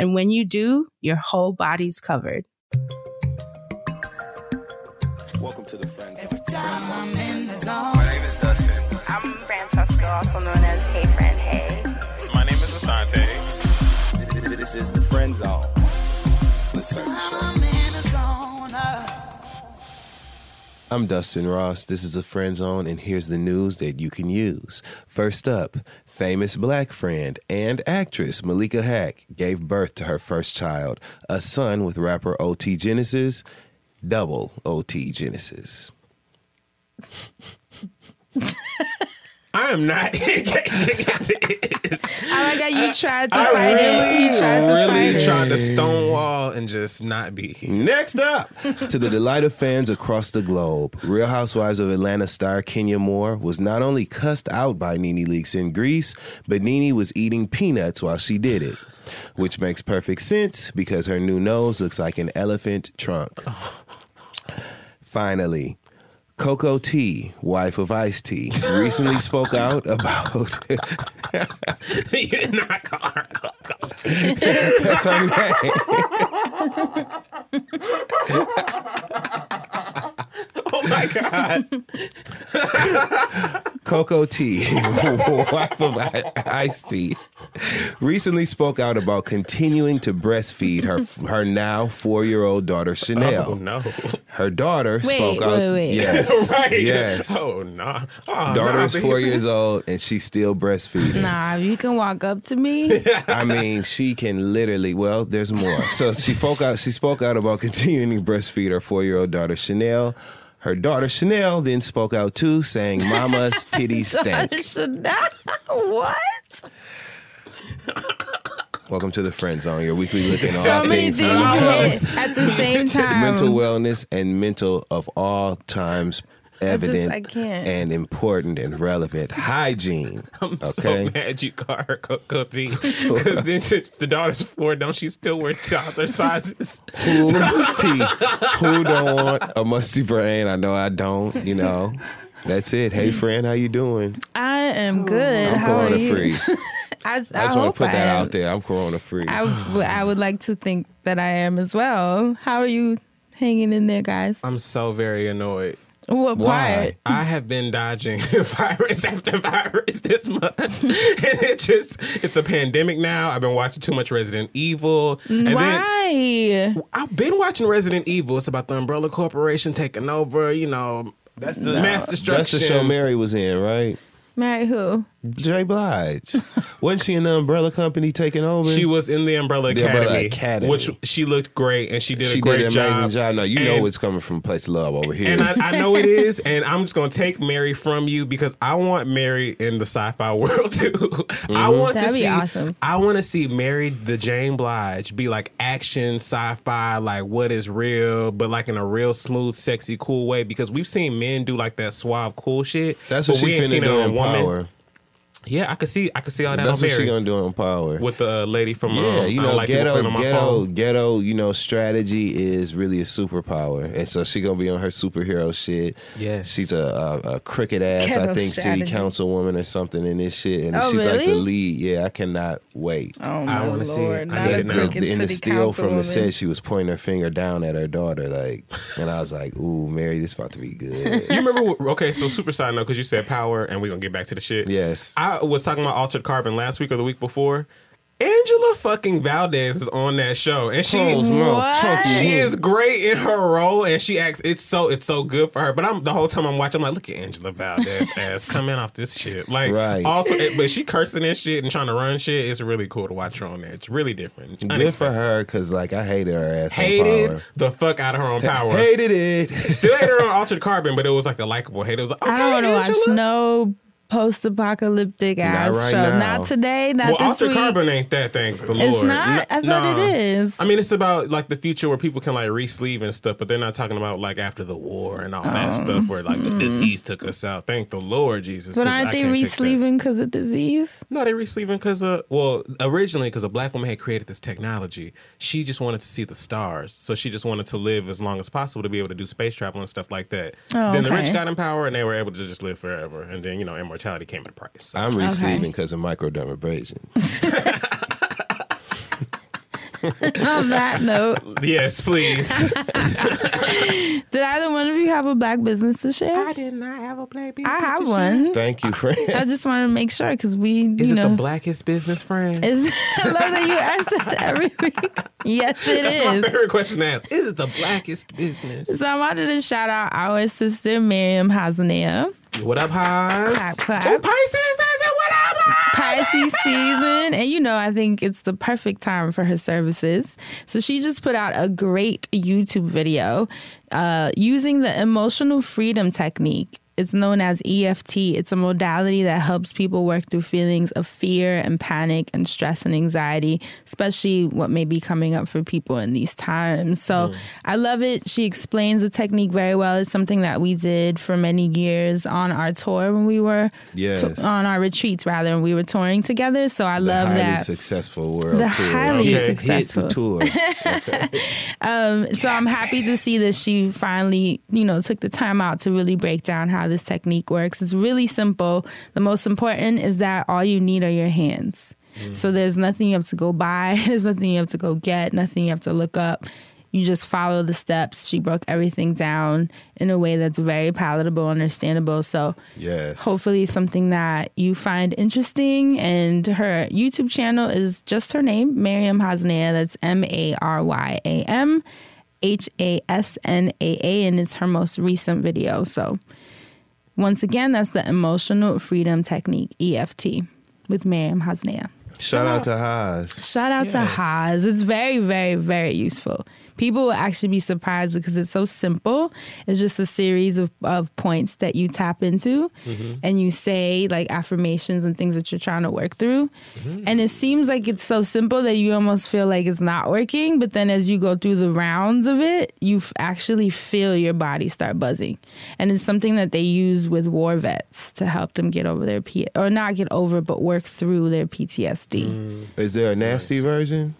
And when you do, your whole body's covered. Welcome to the Friends. My name is Dustin. I'm Francheska, also known as Hey Friend Hey. My name is Asante. This is the Friend Zone. Let's start the show. I'm Dustin Ross. This is a friend zone, and here's the news that you can use. First up, famous black friend and actress Malika Haqq gave birth to her first child, a son with rapper OT Genasis, double OT Genasis. I am not engaging in this. I like how you tried to I fight really, it. You tried to really fight tried it. to stonewall and just not be. Next up, to the delight of fans across the globe, Real Housewives of Atlanta star Kenya Moore was not only cussed out by Nene Leakes in Greece, but Nene was eating peanuts while she did it. Which makes perfect sense because her new nose looks like an elephant trunk. Finally, Coco T, wife of Ice T, recently spoke out about you did not call her Coco. that's her name. Oh my God. Coco T, wife of Ice T, recently spoke out about continuing to breastfeed her her now four year old daughter Chanel. Oh no. Her daughter Wait, spoke out. wait, wait. Yes, right. yes. Oh no. Oh, Daughter no, is baby. four years old and she's still breastfeeding. Nah, you can walk up to me. I mean, she can literally. Well, there's more. So she spoke out. She spoke out about continuing to breastfeed her four-year-old daughter Chanel. Her daughter Chanel then spoke out too, saying, "Mama's titties stank." Chanel. what? Welcome to the Friend Zone, your weekly look at all So many things things hit at the same time. mental wellness, and mental of all times evident I can't. and important and relevant hygiene. I'm okay. so mad you call her Coco T. Because then since the daughter's four, don't she still wear toddler sizes? Who, T, who don't want a musty brain? I know I don't. You know, that's it. Hey, friend, how you doing? I am good. I'm How are corona you? free. I, I, I just want hope to put I that am. out there. I'm corona free. I, w- I would like to think that I am as well. How are you hanging in there, guys? I'm so very annoyed. What Why? part? I have been dodging virus after virus this month. and it just, it's a pandemic now. I've been watching too much Resident Evil. And then Why? I've been watching Resident Evil. It's about the Umbrella Corporation taking over, you know, that's the mass destruction. That's the show Mary was in, right? Mary who? J. Blige. Wasn't she in the umbrella company taking over? She was in the Umbrella, The Academy, Umbrella Academy. which she looked great and she did she a great did an amazing job. job. No, you know it's coming from a place of love over here. And I, I know it is, and I'm just gonna take Mary from you because I want Mary in the sci-fi world too. Mm-hmm. I want That'd to be see. awesome. I want to see Mary the Jane Blige be like action sci-fi, like what is real, but like in a real smooth, sexy, cool way. Because we've seen men do like that suave, cool shit. that's what but we she ain't seen it do on a in woman. Power. Yeah, I could see. I could see all that That's on what she gonna do on Power. with the uh, lady from. Yeah, um, you know, like ghetto, playing on my ghetto, phone. ghetto. You know, strategy is really a superpower, and so she gonna be on her superhero shit. Yes. she's a, a, a crooked ass, I think, strategy. city councilwoman or something in this shit, and Oh, she's like the lead. Yeah, I cannot wait. Oh my wanna see it. lord! I Not need a it now. The- in the city still from the set, she was pointing her finger down at her daughter, like, and I was like, "Ooh, Mary, this about to be good." You remember? what- Okay, so super side note because you said power, and we're gonna get back to the shit. yes, I was talking about Altered Carbon last week or the week before. Angela fucking Valdes is on that show, and she What? she is great in her role, and she acts. It's so it's so good for her. But I'm the whole time I'm watching, I'm like, look at Angela Valdes ass coming off this shit. Like, Right. Also, it- but she cursing and shit and trying to run shit. It's really cool to watch her on there. It's really different. It's Good for her, cause like I hated her ass on Hated Power. the fuck out of her own Power. Hated it. Still hated her on Altered Carbon, but it was like a likable hate. It was like, okay, I don't want to watch no post-apocalyptic ass right show. now. Not today. Not Well, this Altered week. Carbon ain't that thing. The It's not? N- I thought it is. I mean, it's about like the future where people can like re-sleeve and stuff, but they're not talking about like after the war and all that stuff where like the disease took us out. Thank the Lord Jesus. Oh. Mm. But 'cause aren't I they can't take that. re-sleeving because of disease? No, they re-sleeving because uh, well, originally because a black woman had created this technology. She just wanted to see the stars, so she just wanted to live as long as possible to be able to do space travel and stuff like that. Oh, then the rich got in power and they were able to just live forever, and then you know immortality came at a price. So- I'm receiving because of microdermabrasion. On that note, yes, please. did either one of you have a black business to share? I did not have a black business. I have one. Thank you, friend. I just want to make sure because we, you Is it know, the blackest business friend? is I love that you ask that every week. Yes, it That's my favorite question to ask. Is it the blackest business? So I wanted to shout out our sister Maryam Hasnaa. What up, Haas? Clap, clap. Oh, Pisces, it. What up, Haas? Pisces season. And you know, I think it's the perfect time for her services. So she just put out a great YouTube video uh, using the emotional freedom technique. It's known as EFT. It's a modality that helps people work through feelings of fear and panic and stress and anxiety, especially what may be coming up for people in these times. So I love it. She explains the technique very well. It's something that we did for many years on our tour when we were Yes. to- on our retreats rather and we were touring together so i love that. successful world The tour. highly hit successful. the tour. um, so i'm happy to see that she finally you know took the time out to really break down how this technique works it's really simple the most important is that all you need are your hands mm. so there's nothing you have to go buy there's nothing you have to go get nothing you have to look up you just follow the steps she broke everything down in a way that's very palatable understandable so yes. hopefully something that you find interesting. And her YouTube channel is just her name, Maryam Hasnaa. That's M A R Y A M H A S N A A, and it's her most recent video. So, once again, that's the Emotional Freedom Technique, EFT, with Maryam Hasnaa. Shout out to Haas. Shout out to Yes. Haas. It's very, very, very useful. People will actually be surprised because it's so simple. It's just a series of, of points that you tap into mm-hmm. and you say like affirmations and things that you're trying to work through. Mm-hmm. And it seems like it's so simple that you almost feel like it's not working. But then as you go through the rounds of it, you f- actually feel your body start buzzing. And it's something that they use with war vets to help them get over their P or not get over, but work through their PTSD. Mm. Is there a nasty version?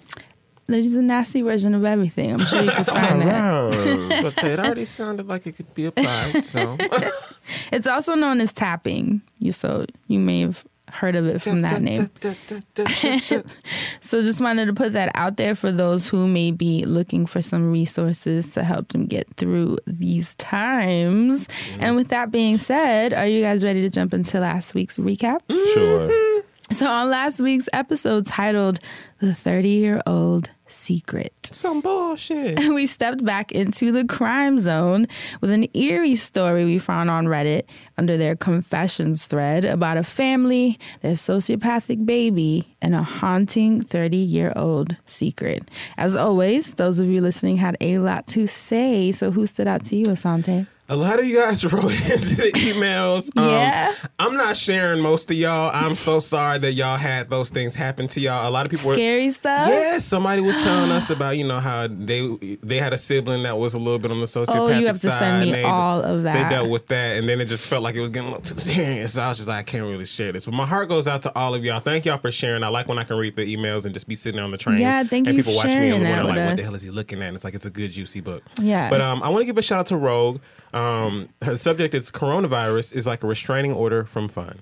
There's a nasty version of everything. I'm sure you can find that. But say it already sounded like it could be applied. So It's also known as tapping. You so you may have heard of it from that name. So just wanted to put that out there for those who may be looking for some resources to help them get through these times. And with that being said, are you guys ready to jump into last week's recap? sure. So on last week's episode titled The 30 Year Old Secret. some bullshit. we stepped back into the crime zone with an eerie story we found on Reddit under their confessions thread about a family, their sociopathic baby, and a haunting 30 year old secret. As always, those of you listening had a lot to say. So, who stood out to you, Asante? A lot of you guys wrote into the emails. Um, Yeah. I'm not sharing most of y'all. I'm so sorry that y'all had those things happen to y'all. A lot of people were. Scary stuff? Yeah, somebody was telling us about you know how they they had a sibling that was a little bit on the sociopathic Oh, you have to side, send me and they, all of that. They dealt with that, and then it just felt like it was getting a little too serious. So I was just like, I can't really share this. But my heart goes out to all of y'all. Thank y'all for sharing. I like when I can read the emails and just be sitting on the train. Yeah, thank and you people for watch me and wonder like, what the hell is he looking at? And it's like it's a good juicy book. Yeah. But um, I want to give a shout out to Rogue. Um, her subject is coronavirus is like a restraining order from fun.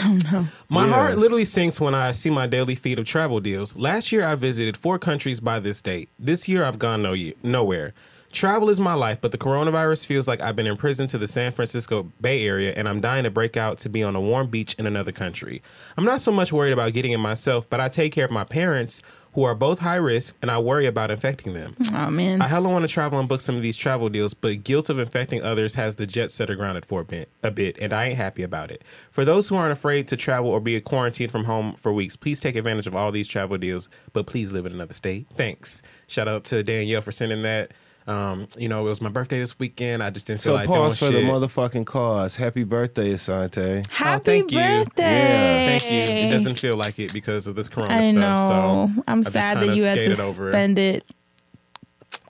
Oh, no. My Yes. heart literally sinks when I see my daily feed of travel deals. Last year, I visited four countries by this date. This year, I've gone no ye- nowhere. Travel is my life, but the coronavirus feels like I've been imprisoned to the San Francisco Bay Area and I'm dying to break out to be on a warm beach in another country. I'm not so much worried about getting it myself, but I take care of my parents who are both high risk and I worry about infecting them. Oh man. I hella want to travel and book some of these travel deals, but guilt of infecting others has the jet setter grounded for a bit, a bit, and I ain't happy about it. For those who aren't afraid to travel or be quarantined from home for weeks, please take advantage of all these travel deals, but please live in another state. Thanks. Shout out to Danielle for sending that. Um, you know, it was my birthday this weekend. I just didn't feel So like pause for doing the motherfucking cause. Happy birthday, Asante. Happy thank you. Yeah, birthday. Thank you. It doesn't feel like it because of this corona I stuff. know. So I'm I sad that you had to over it. spend it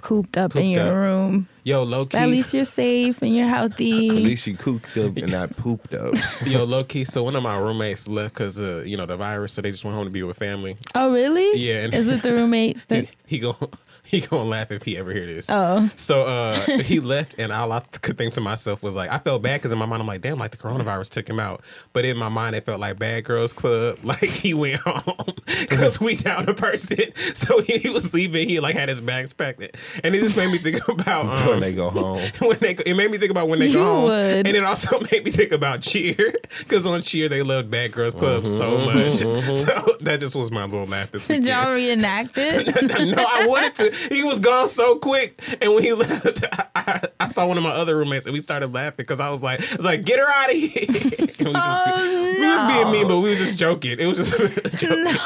cooped up in your up. room. Yo, low key. But at least you're safe and you're healthy. At least you cooped up and not pooped up. Yo, low key. So one of my roommates left because uh, you know the virus, so they just went home to be with family. oh, really? Yeah, and- Is it the roommate that? he go he gonna laugh if he ever hear this. Oh. So uh, he left, and all I could think to myself was like, I felt bad because in my mind I'm like, damn, like the coronavirus took him out. But in my mind, it felt like Bad Girls Club. Like he went home because we down a person. So he, he was leaving. He like had his bags packed, and it just made me think about um, when they go home. when they it made me think about when they You go home, would. and it also made me think about Cheer because on Cheer they loved Bad Girls Club so much. So that just was my little laugh this Did y'all reenact it? no, I wanted to. He was gone so quick, and when he left, I, I, I saw one of my other roommates, and we started laughing because I was like, "I was like, get her out of here." And we, just, Oh, we was being mean, but we was just joking. It was just joking.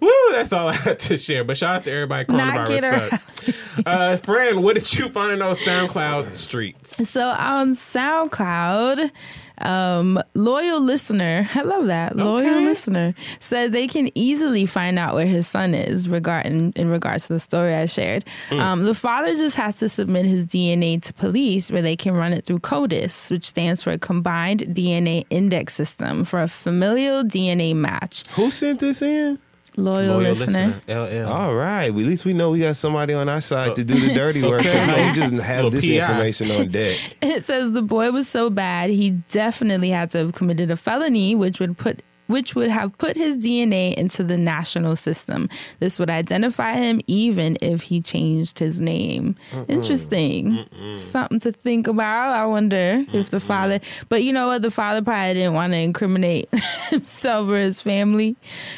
Woo, that's all I had to share. But shout out to everybody. Not get her Coronavirus sucks. uh, friend, what did you find in those SoundCloud streets? So on SoundCloud, um, loyal listener, I love that loyal Okay. listener said they can easily find out where his son is regarding in regards to the story I shared. Mm. Um, the father just has to submit his DNA to police, where they can run it through CODIS, which stands for a Combined DNA Index System, for a familial DNA match. Who sent this in? Loyal, Loyal listener. listener, LL. All right. Well, at least we know we got somebody on our side to do the dirty work. Okay. How you just have this PI. information on deck? It says the boy was so bad he definitely had to have committed a felony, which would put which would have put his DNA into the national system. This would identify him even if he changed his name. Interesting. Something to think about. I wonder if the father, but you know what? The father probably didn't want to incriminate himself or his family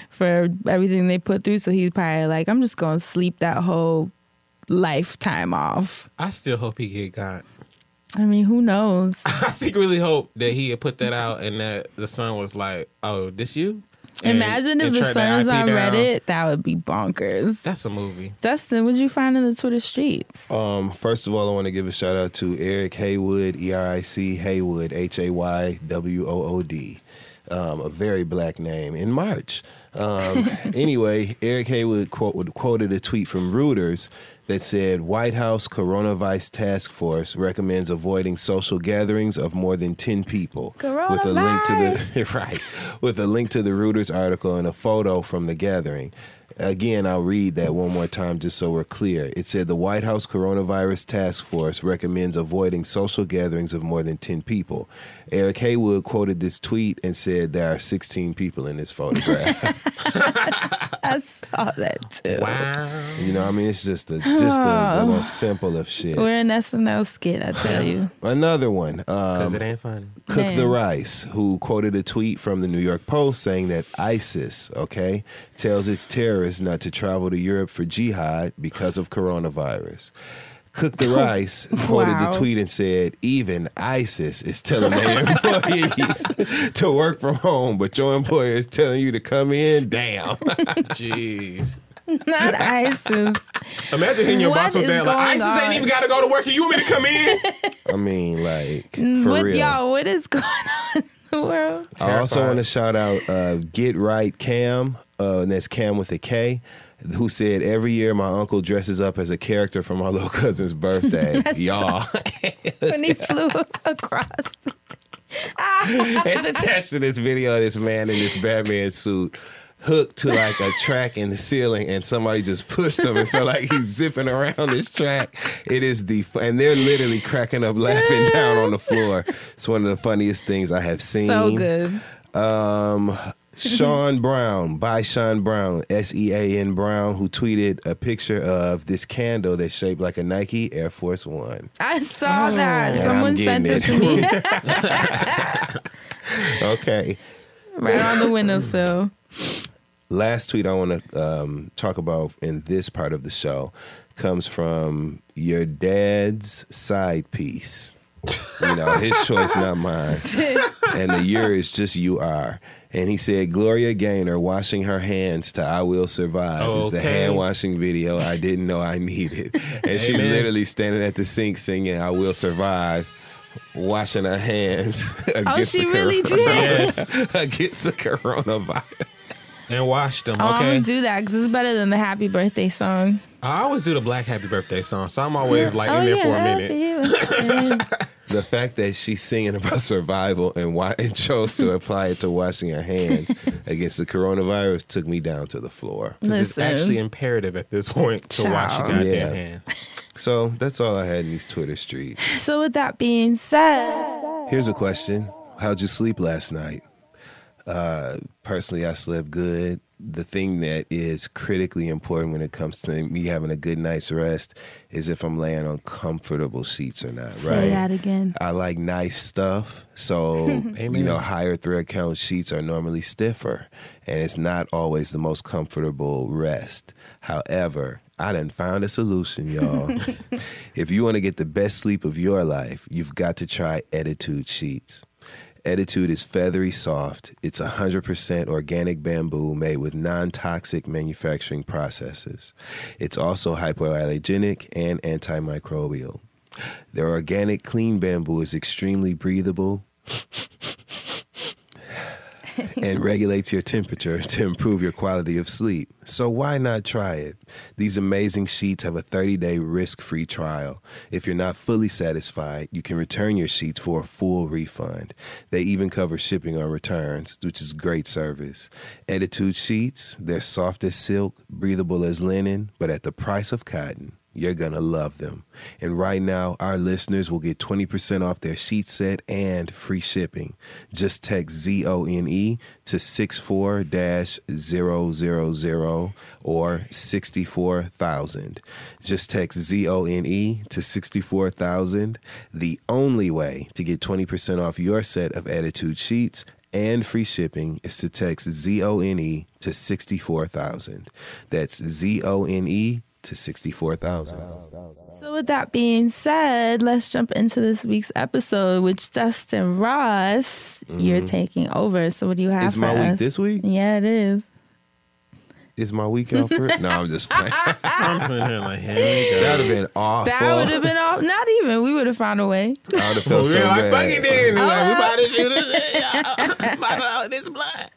for everything they put through. So he's probably like, I'm just going to sleep that whole lifetime off. I still hope he get got. I mean, who knows? I secretly hope that he had put that out and that the son was like, "Oh, this you." And- Imagine if the track sun was IP on down. Reddit. That would be bonkers. That's a movie. Dustin, what'd you find in the Twitter streets? Um, first of all, I want to give a shout out to Eric Haywood, E R I C Haywood, H A Y W O O D. Um, a very black name in March. Um, anyway, Eric Haywood quote, quoted a tweet from Reuters that said White House Coronavirus Task Force recommends avoiding social gatherings of more than 10 people. With a link to the right, with a link to the Reuters article and a photo from the gathering. Again, I'll read that one more time just so we're clear. It said the White House Coronavirus Task Force recommends avoiding social gatherings of more than 10 people. Eric Haywood quoted this tweet and said there are 16 people in this photograph. I saw that too. Wow. you know, I mean, it's just the just the, the most simple of shit. We're an SNL skit, I tell you. Another one. Because Um, it ain't funny. Cook the Rice, who quoted a tweet from the New York Post saying that ISIS, okay, tells its terrorists not to travel to Europe for jihad because of coronavirus. Cook the Rice quoted Wow. the tweet and said, even ISIS is telling their employees to work from home, but your employer is telling you to come in? Damn. Jeez. Not ISIS. Imagine hitting your What boss with that. Like, going ISIS ain't even got to go to work. and You want me to come in? I mean, like, for what real. y'all, what is going on in the world? I also want to shout out uh, Get Right Cam, uh, and that's Cam with a K, who said every year my uncle dresses up as a character for my little cousin's birthday. Y'all, When he flew across. it's attached to this video of this man in this Batman suit. Hooked to like a track in the ceiling, and somebody just pushed him, and so like he's zipping around this track. It is the and they're literally cracking up, laughing down on the floor. It's one of the funniest things I have seen. So good. Um, Sean Brown, by Sean Brown, S E A N Brown, who tweeted a picture of this candle that's shaped like a Nike Air Force One. I saw that. And Someone sent it to me Okay. right on the windowsill. last tweet I want to um, talk about in this part of the show comes from your dad's side piece. You know, his choice, not mine. And the year is just you are. And he said Gloria Gaynor washing her hands to I Will Survive is the hand washing video I didn't know I needed. And she's literally standing at the sink singing I Will Survive, washing her hands. Oh, against she the really corona- did. Yes, against the coronavirus. And washed them. Oh, I'm Okay, gonna do that because it's better than the happy birthday song. I always do the Black Happy Birthday song, so I'm always like oh, in there yeah, for a happy minute. The fact that she's singing about survival and why and chose to apply it to washing her hands against the coronavirus took me down to the floor. 'Cause It's actually imperative at this point to wash your goddamn Yeah. hands. So that's all I had in these Twitter streets. so with that being said, Here's a question: How'd you sleep last night? Uh, personally, I slept good. The thing that is critically important when it comes to me having a good night's rest is if I'm laying on comfortable sheets or not. say right? that again. I like nice stuff. So, you know, higher thread count sheets are normally stiffer and it's not always the most comfortable rest. However, I done found a solution, y'all. if you want to get the best sleep of your life, you've got to try Ettitude Sheets. Ettitude is feathery soft. It's 100% organic bamboo made with non toxic manufacturing processes. It's also hypoallergenic and antimicrobial. Their organic clean bamboo is extremely breathable and regulates your temperature to improve your quality of sleep. So why not try it? These amazing sheets have a 30-day risk-free trial. If you're not fully satisfied, you can return your sheets for a full refund. They even cover shipping on returns, which is great service. Ettitude sheets, they're soft as silk, breathable as linen, but at the price of cotton. You're going to love them. And right now, our listeners will get 20% off their sheet set and free shipping. Just text Z O N E to 64 000 or 64,000. Just text Z O N E to 64,000. The only way to get 20% off your set of Ettitude sheets and free shipping is to text Z O N E to 64,000. That's Z O N E to 64,000. So with that being said, let's jump into this week's episode, which Dustin Ross, you're mm-hmm. taking over. So what do you have Is for my week us? this week? Yeah, it is. Is my week out for it? No, I'm just playing. I'm sitting here like, here we go. That would have been awful. That would have been all. Not even. We would have found a way. I would have Well, felt we so were like, fuck bad. it then. Like, we about to shoot this. about all this blood.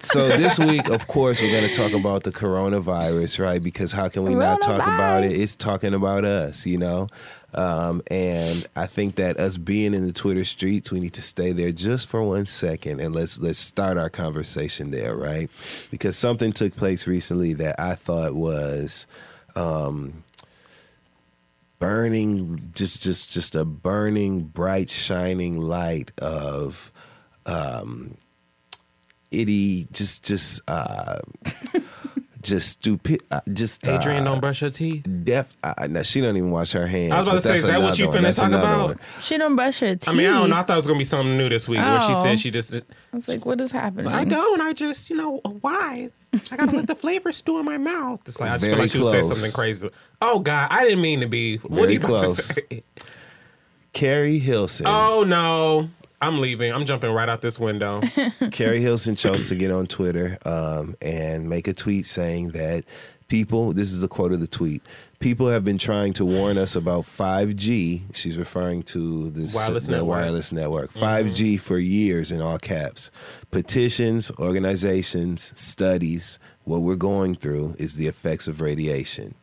So this week, of course, we're going to talk about the coronavirus, right? Because how can we not talk about it? It's talking about us, you know. Um, and I think that us being in the Twitter streets, we need to stay there just for one second and let's let's start our conversation there, right? Because something took place recently that I thought was um, burning, just just just a burning, bright, shining light of um, itty, just just uh, just stupid, uh, just uh, Adrian, don't brush her teeth. Def, uh, no, she don't even wash her hands. I was about to say, that's is that what you another one. finna talk about? one. She don't brush her teeth. I mean, I don't know. I thought it was gonna be something new this week where she Oh. said she just. I was like, what is happening? I don't. I just, you know, why? I gotta let the flavor stew in my mouth. It's like I just feel Very like she would say something crazy. Oh God, I didn't mean to be. What Very are you about to say? Keri Hilson. Oh no, I'm leaving. I'm jumping right out this window. Keri Hilson chose to get on Twitter um, and make a tweet saying that people, this is the quote of the tweet, people have been trying to warn us about 5G. She's referring to the Wireless network. wireless network. 5G for years in all caps. Petitions, organizations, studies. What we're going through is the effects of radiation.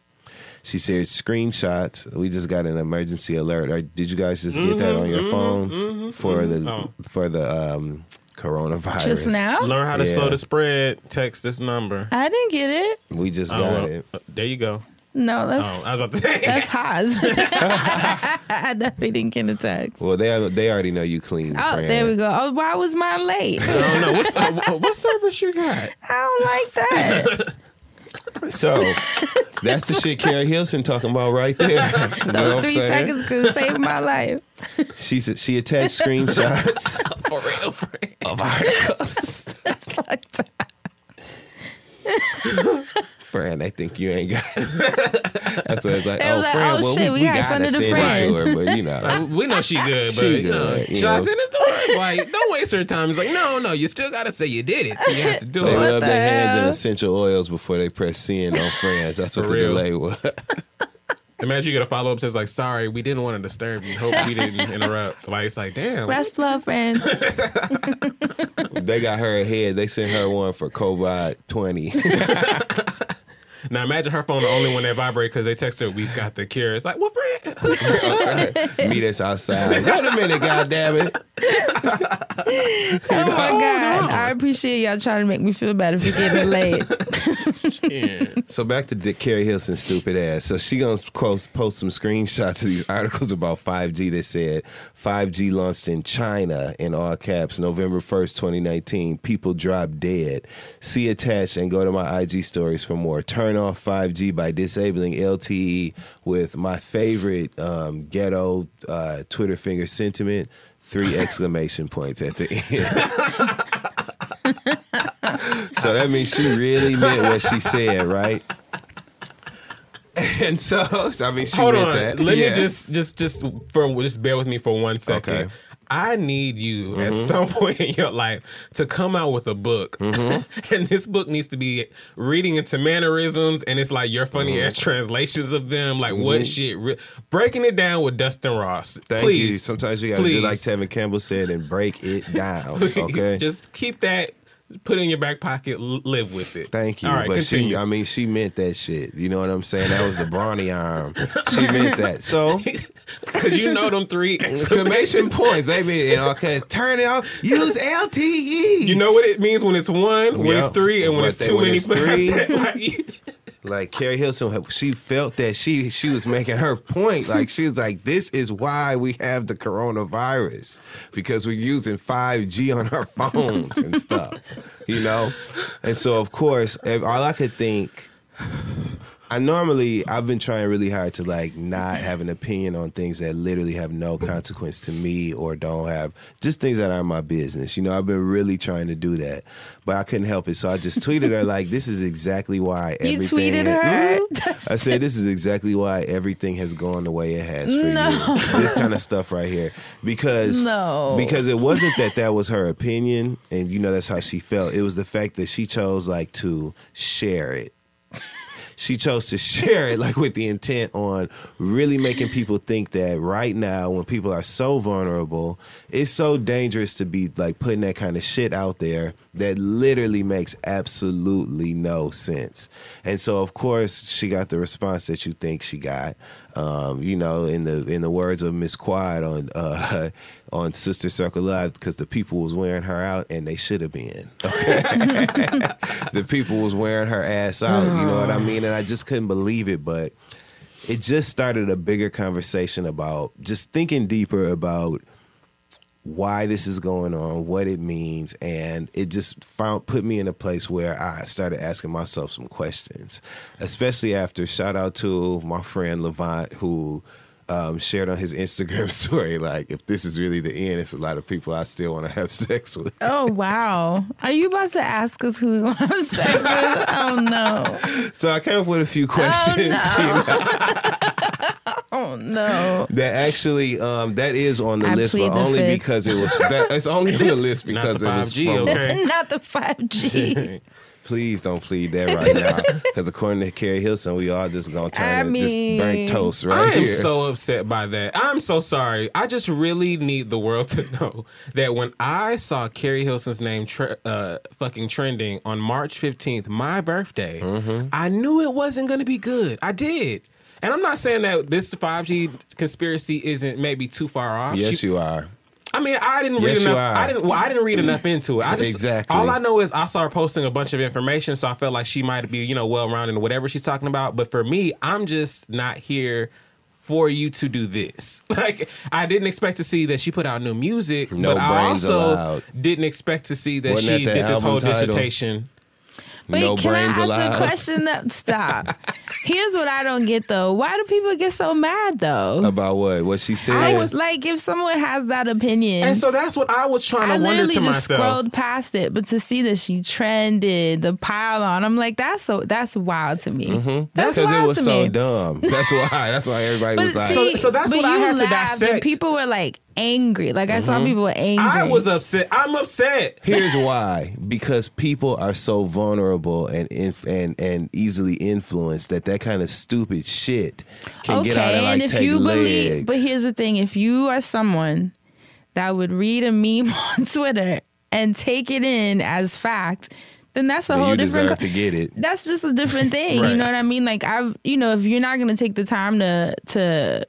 She said screenshots. We just got an emergency alert. Or did you guys just get that on your phones for the Oh. for the um, coronavirus? Just now? Learn how to Yeah. slow the spread. Text this number. I didn't get it. We just Oh, got well, it. uh, There you go. No, that's Oh, I was about to say. that's Haas. I definitely didn't get a text. Well, they they already know you clean. Oh, friend. there we go. Oh, why was mine late? I don't know. What's, uh, what service you got? I don't like that. So that's the shit Keri Hilson talking about right there. You know Those three saying? seconds could save my life. She's she attached screenshots For real, for real. of articles. That's fucked up. Friend, I think you ain't got it. That's what it's like. It Oh, was like, friend, oh, well, shit, we, we we got gotta something to send it to her, but you know. We know she good, but She you know, good, you should I know. send it to her? Like, don't waste her time. It's like, no, no, you still gotta say you did it. So you have to do They it. rub the their hands in essential oils before they press send on friends. That's what For the real. delay was. Imagine you get a follow up says like, sorry, we didn't want to disturb you. Hope we didn't interrupt. Like, it's like, damn. Rest well, friends. they got her ahead. They sent her one for COVID 20. Now imagine her phone the only one that vibrate because they text her, "We've got the cure." It's like, what friend? Meet us outside. Wait a minute, goddammit. Oh my god! I appreciate y'all trying to make me feel better for getting late. So back to Dick Keri Hilson's stupid ass. So she gonna post, post some screenshots of these articles about 5G that said 5G launched in China in all caps November 1st, 2019. People drop dead. See attached and go to my IG stories for more. Turn off 5G by disabling LTE with my favorite um, ghetto uh, Twitter finger sentiment. Three exclamation points at the end. so that means she really meant what she said, right? And so, I mean, she Hold on. that. Let Yeah. me just, just, just for just bear with me for one second. Okay. I need you at Mm-hmm. some point in your life to come out with a book, Mm-hmm. and this book needs to be reading into mannerisms, and it's like your funny Mm-hmm. ass translations of them, like what shit, re- breaking it down with Dustin Ross. Thank Please, you. Sometimes you got to do like Tevin Campbell said and break it down. Please, Okay. just keep that, put it in your back pocket, live with it. Thank you. All right, but continue. she, I mean, she meant that shit. You know what I'm saying? That was the brawny arm. She meant that. So, Because you know them three exclamation points. They mean, know, okay, turn it off. Use LTE. You know what it means when it's one, when Yep. it's three, and when When it's too many it's past three. Like Keri Hilson, she felt that she she was making her point. Like she was like, "This is why we have the coronavirus because we're using five G on our phones and stuff, you know." And so, of course, all I could think. I normally I've been trying really hard to like not have an opinion on things that literally have no consequence to me or don't have just things that aren't my business. You know, I've been really trying to do that, but I couldn't help it. So I just tweeted her like, "This is exactly why You everything." tweeted her. I said, "This is exactly why everything has gone the way it has for No. you." This kind of stuff right here, because No. because it wasn't that that was her opinion, and you know that's how she felt. It was the fact that she chose like to share it she chose to share it like with the intent on really making people think that right now when people are so vulnerable it's so dangerous to be like putting that kind of shit out there that literally makes absolutely no sense. And so of course she got the response that you think she got um, you know in the in the words of miss quad on uh, on sister circle live because the people was wearing her out and they should have been the people was wearing her ass out. You know what I mean? And I just couldn't believe it. But it just started a bigger conversation about just thinking deeper about why this is going on, what it means, and it just found put me in a place where I started asking myself some questions, especially after shout out to my friend Levant who um, shared on his Instagram story like if this is really the end, it's a lot of people I still want to have sex with. Oh wow! Are you about to ask us who we want to have sex with? Oh no! So I came up with a few questions. you know. Oh no! That actually, um, that is on the I list, but the only fifth. because it was. That, it's only on the list Not because the it was 5G, from. okay. Not the five G. Please don't plead that right now, because according to Keri Hilson, we all just gonna turn I into mean- just burnt toast right I am here. so upset by that. I'm so sorry. I just really need the world to know that when I saw Keri Hilson's name tre- uh, fucking trending on March 15th, my birthday, Mm-hmm. I knew it wasn't going to be good. I did. And I'm not saying that this 5G conspiracy isn't maybe too far off. yes, She- you are. I mean, I didn't Yes, read enough. are. I didn't. Well, I didn't read enough into it. I just, Exactly. All I know is I saw her posting a bunch of information, so I felt like she might be, you know, well rounded in whatever she's talking about. But for me, I'm just not here for you to do this. Like, I didn't expect to see that she put out new music, No but I also allowed. didn't expect to see that Wasn't she that did this whole title? dissertation. Wait, no can I ask allowed. a question? That stop. Here's what I don't get though. Why do people get so mad though? About what? What she said? I was like, if someone has that opinion, And so that's what I was trying to I wonder literally to just myself. scrolled past it, but to see that she trended, the pile on, I'm like, that's so that's wild to me. Mm-hmm. That's because it was to so me. dumb. That's why. That's why everybody was like, see, So- so that's but what I you had to laughed and dissect. people were like angry. Like I saw mm-hmm. people were angry. I was upset. I'm upset. Here's why: because people are so vulnerable and inf- and and easily influenced that that kind of stupid shit can okay, get out and like if take you legs. believe, but here's the thing: if you are someone that would read a meme on Twitter and take it in as fact, then that's a then whole you different. deserve to get it. that's just a different thing. Right. You know what I mean? Like I've, you know, if you're not gonna take the time to to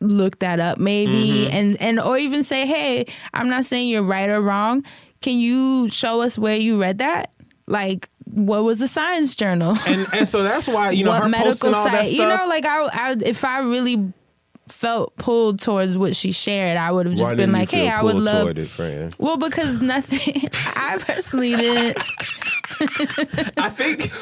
look that up, maybe, Mm-hmm. and and or even say, hey, I'm not saying you're right or wrong. Can you show us where you read that? Like, what was the science journal? And and so that's why you know what medical posting all that site? stuff. You know, like I, I, if I really felt pulled towards what she shared, I would have just Why been like, "Hey, I would love." it, friend? Well, because nothing. I personally didn't, I think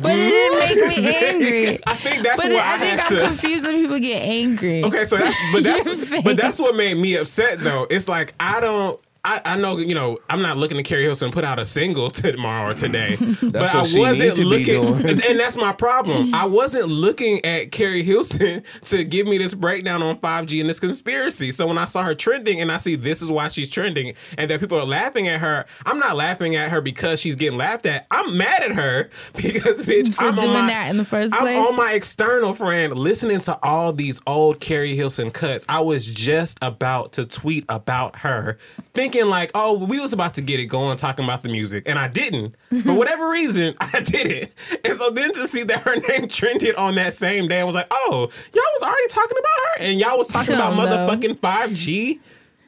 but it didn't make me angry. I think that's But what it, I, I think had I'm to. confused when people get angry. Okay, so that's but that's but that's what made me upset though. It's like I don't. I, I know you know I'm not looking to Keri Hilson put out a single tomorrow or today, but what I she wasn't looking, and, that's my problem. I wasn't looking at Keri Hilson to give me this breakdown on 5G and this conspiracy. So when I saw her trending and I see this is why she's trending, and that people are laughing at her, I'm not laughing at her because she's getting laughed at. I'm mad at her because bitch, For I'm on doing my- that in the first I'm place? on my external friend listening to all these old Keri Hilson cuts. I was just about to tweet about her, thinking like, oh, we was about to get it going talking about the music, and I didn't. For whatever reason, I did it. And so then to see that her name trended on that same day, I was like, oh, y'all was already talking about her, and y'all was talking about no. motherfucking five G.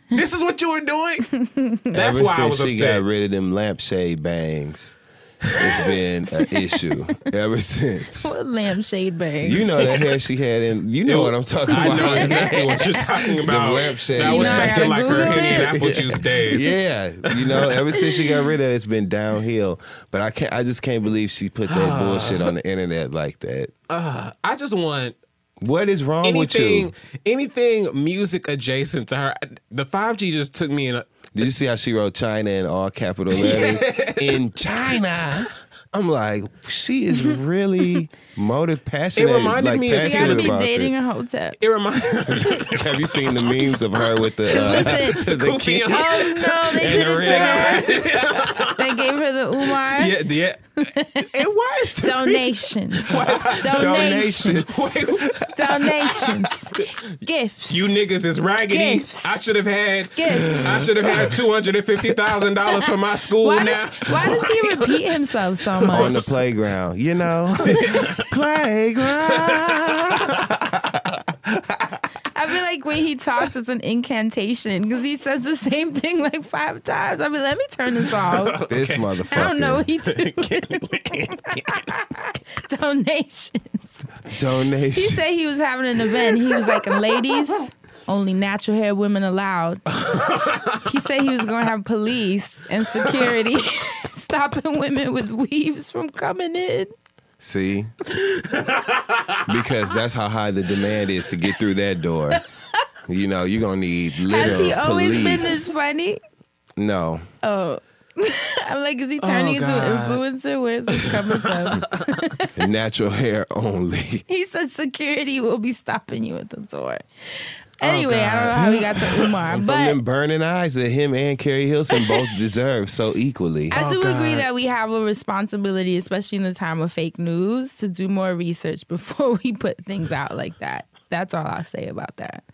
This is what you were doing. That's Ever why I was she upset. got rid of them lampshade bangs, it's been an issue ever since. What lampshade bang? You know that hair she had and You know what I'm talking I about. know exactly what you're talking about. The lampshade. That was You know, back in like her Google Henny and apple juice days. Yeah, you know, ever since she got rid of it, it's been downhill. But I can't. I just can't believe she put that bullshit on the internet like that. Uh, I just want What is wrong with you? anything music adjacent to her. The 5G just took me in a Did you see how she wrote China in all capital letters? In China. I'm like, she is really motive passionate. It reminded like, me of- she got to passionate be about dating it. a hotel. it reminds Have you seen the memes of her with the uh, Listen. the Goofy kid? Oh no, they did it to her. They gave her the Umar. yeah, yeah. And was is the Donations. Donations. Donations. Donations. Gifts. you niggas is raggedy? Gifts. I should have had Gifts. I should have had two hundred and fifty thousand dollars for my school Why now. does, why does he repeat himself so much? on the playground, you know, playground. I feel like when he talks, it's an incantation because he says the same thing like five times. I mean, let me turn this off. This motherfucker. I don't know what he did. Donations. Donation. He said he was having an event. He was like, ladies, only natural hair women allowed. he said he was going to have police and security stopping women with weaves from coming in. See? because that's how high the demand is to get through that door. You know, you're gonna need literal Has he always police. been this funny? No. Oh. I'm like, is he turning oh, into an influencer? Where's this coming from? Natural hair only. he said security will be stopping you at the door. Oh, anyway, I don't know how we got to Umar, From but them burning eyes that him and Keri Hilson both deserve so equally. I oh, do Oh, agree that we have a responsibility, especially in the time of fake news, to do more research before we put things out like that. That's all I'll say about that.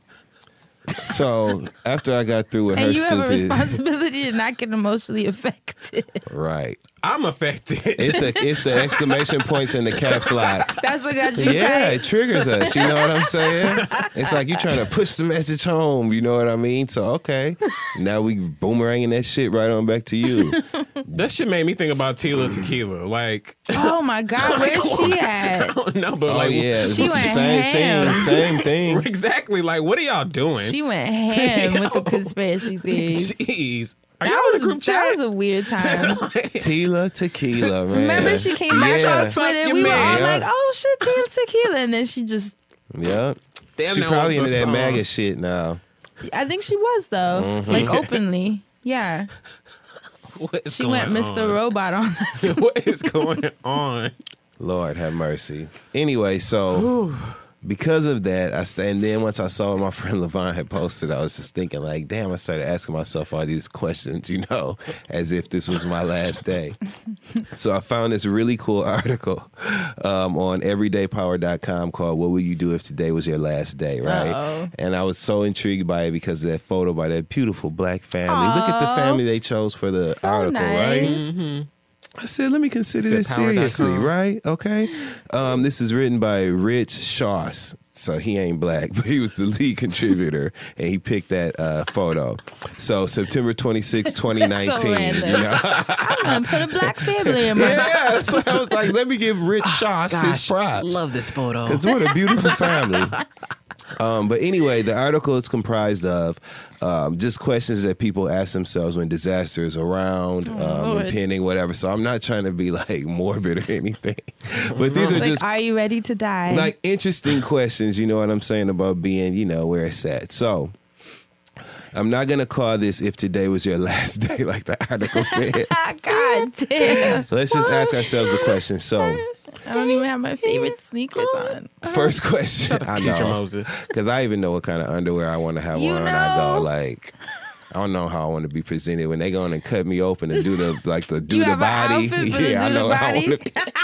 So after I got through with her and you have a responsibility to not get emotionally affected. right? I'm affected. It's the it's the exclamation points and the caps locks. That's what got you Yeah, tight. it triggers us. You know what I'm saying? It's like you're trying to push the message home. You know what I mean? So okay, now we boomeranging that shit right on back to you. that shit made me think about Tila Tequila. Like, Oh my God, where's she at? I don't know, but Oh like, yeah, She went same ham. thing. Same thing. exactly. Like, what are y'all doing? She went ham with the conspiracy theories. Jeez. Are That was, a group that chat? was a weird time. Tila tequila, man. Remember, she came back yeah. on Twitter. your We were all Yeah. like, "Oh shit, Tequila, tequila," and then she just. Yeah. Damn, she probably into that song. MAGA shit now. I think she was though, Mm-hmm. like openly. Yeah, What is she going went Mr. Robot on us. what is going on? Lord have mercy. Anyway, so because of that, I st- and then once I saw what my friend Levon had posted, I was just thinking like, damn, I started asking myself all these questions, you know, as if this was my last day. so I found this really cool article um, on everydaypower.com called What Would You Do If Today Was Your Last Day, right? Uh-oh. And I was so intrigued by it because of that photo by that beautiful black family. Look at the family they chose for the So article, right? nice. I said, let me consider You this said power.com. seriously, right? Okay. Um, this is written by Rich Shoss. So he ain't black, but he was the lead contributor and he picked that uh, photo. So September 26, 2019. random. you know? I'm gonna put a black family in my. yeah, so I was like, let me give Rich Shoss his props. I love this photo. Because what a beautiful family. Um, but anyway, the article is comprised of um, just questions that people ask themselves when disaster is around, um, impending, whatever. So I'm not trying to be like morbid or anything, but these are Like, just are you ready to die? like interesting questions. You know what I'm saying about being, you know, where it's at. So. I'm not gonna call this if today was your last day, like the article said. God damn! So let's just ask ourselves a question. So, I don't even have my favorite sneakers on. first question, I Teacher know. Moses. Because I even know what kind of underwear I want to have You on. I know. go like, I don't know how I want to be presented when they go in and cut me open and do the like the do You the have body. outfit for the yeah, I do the know how I body? want to.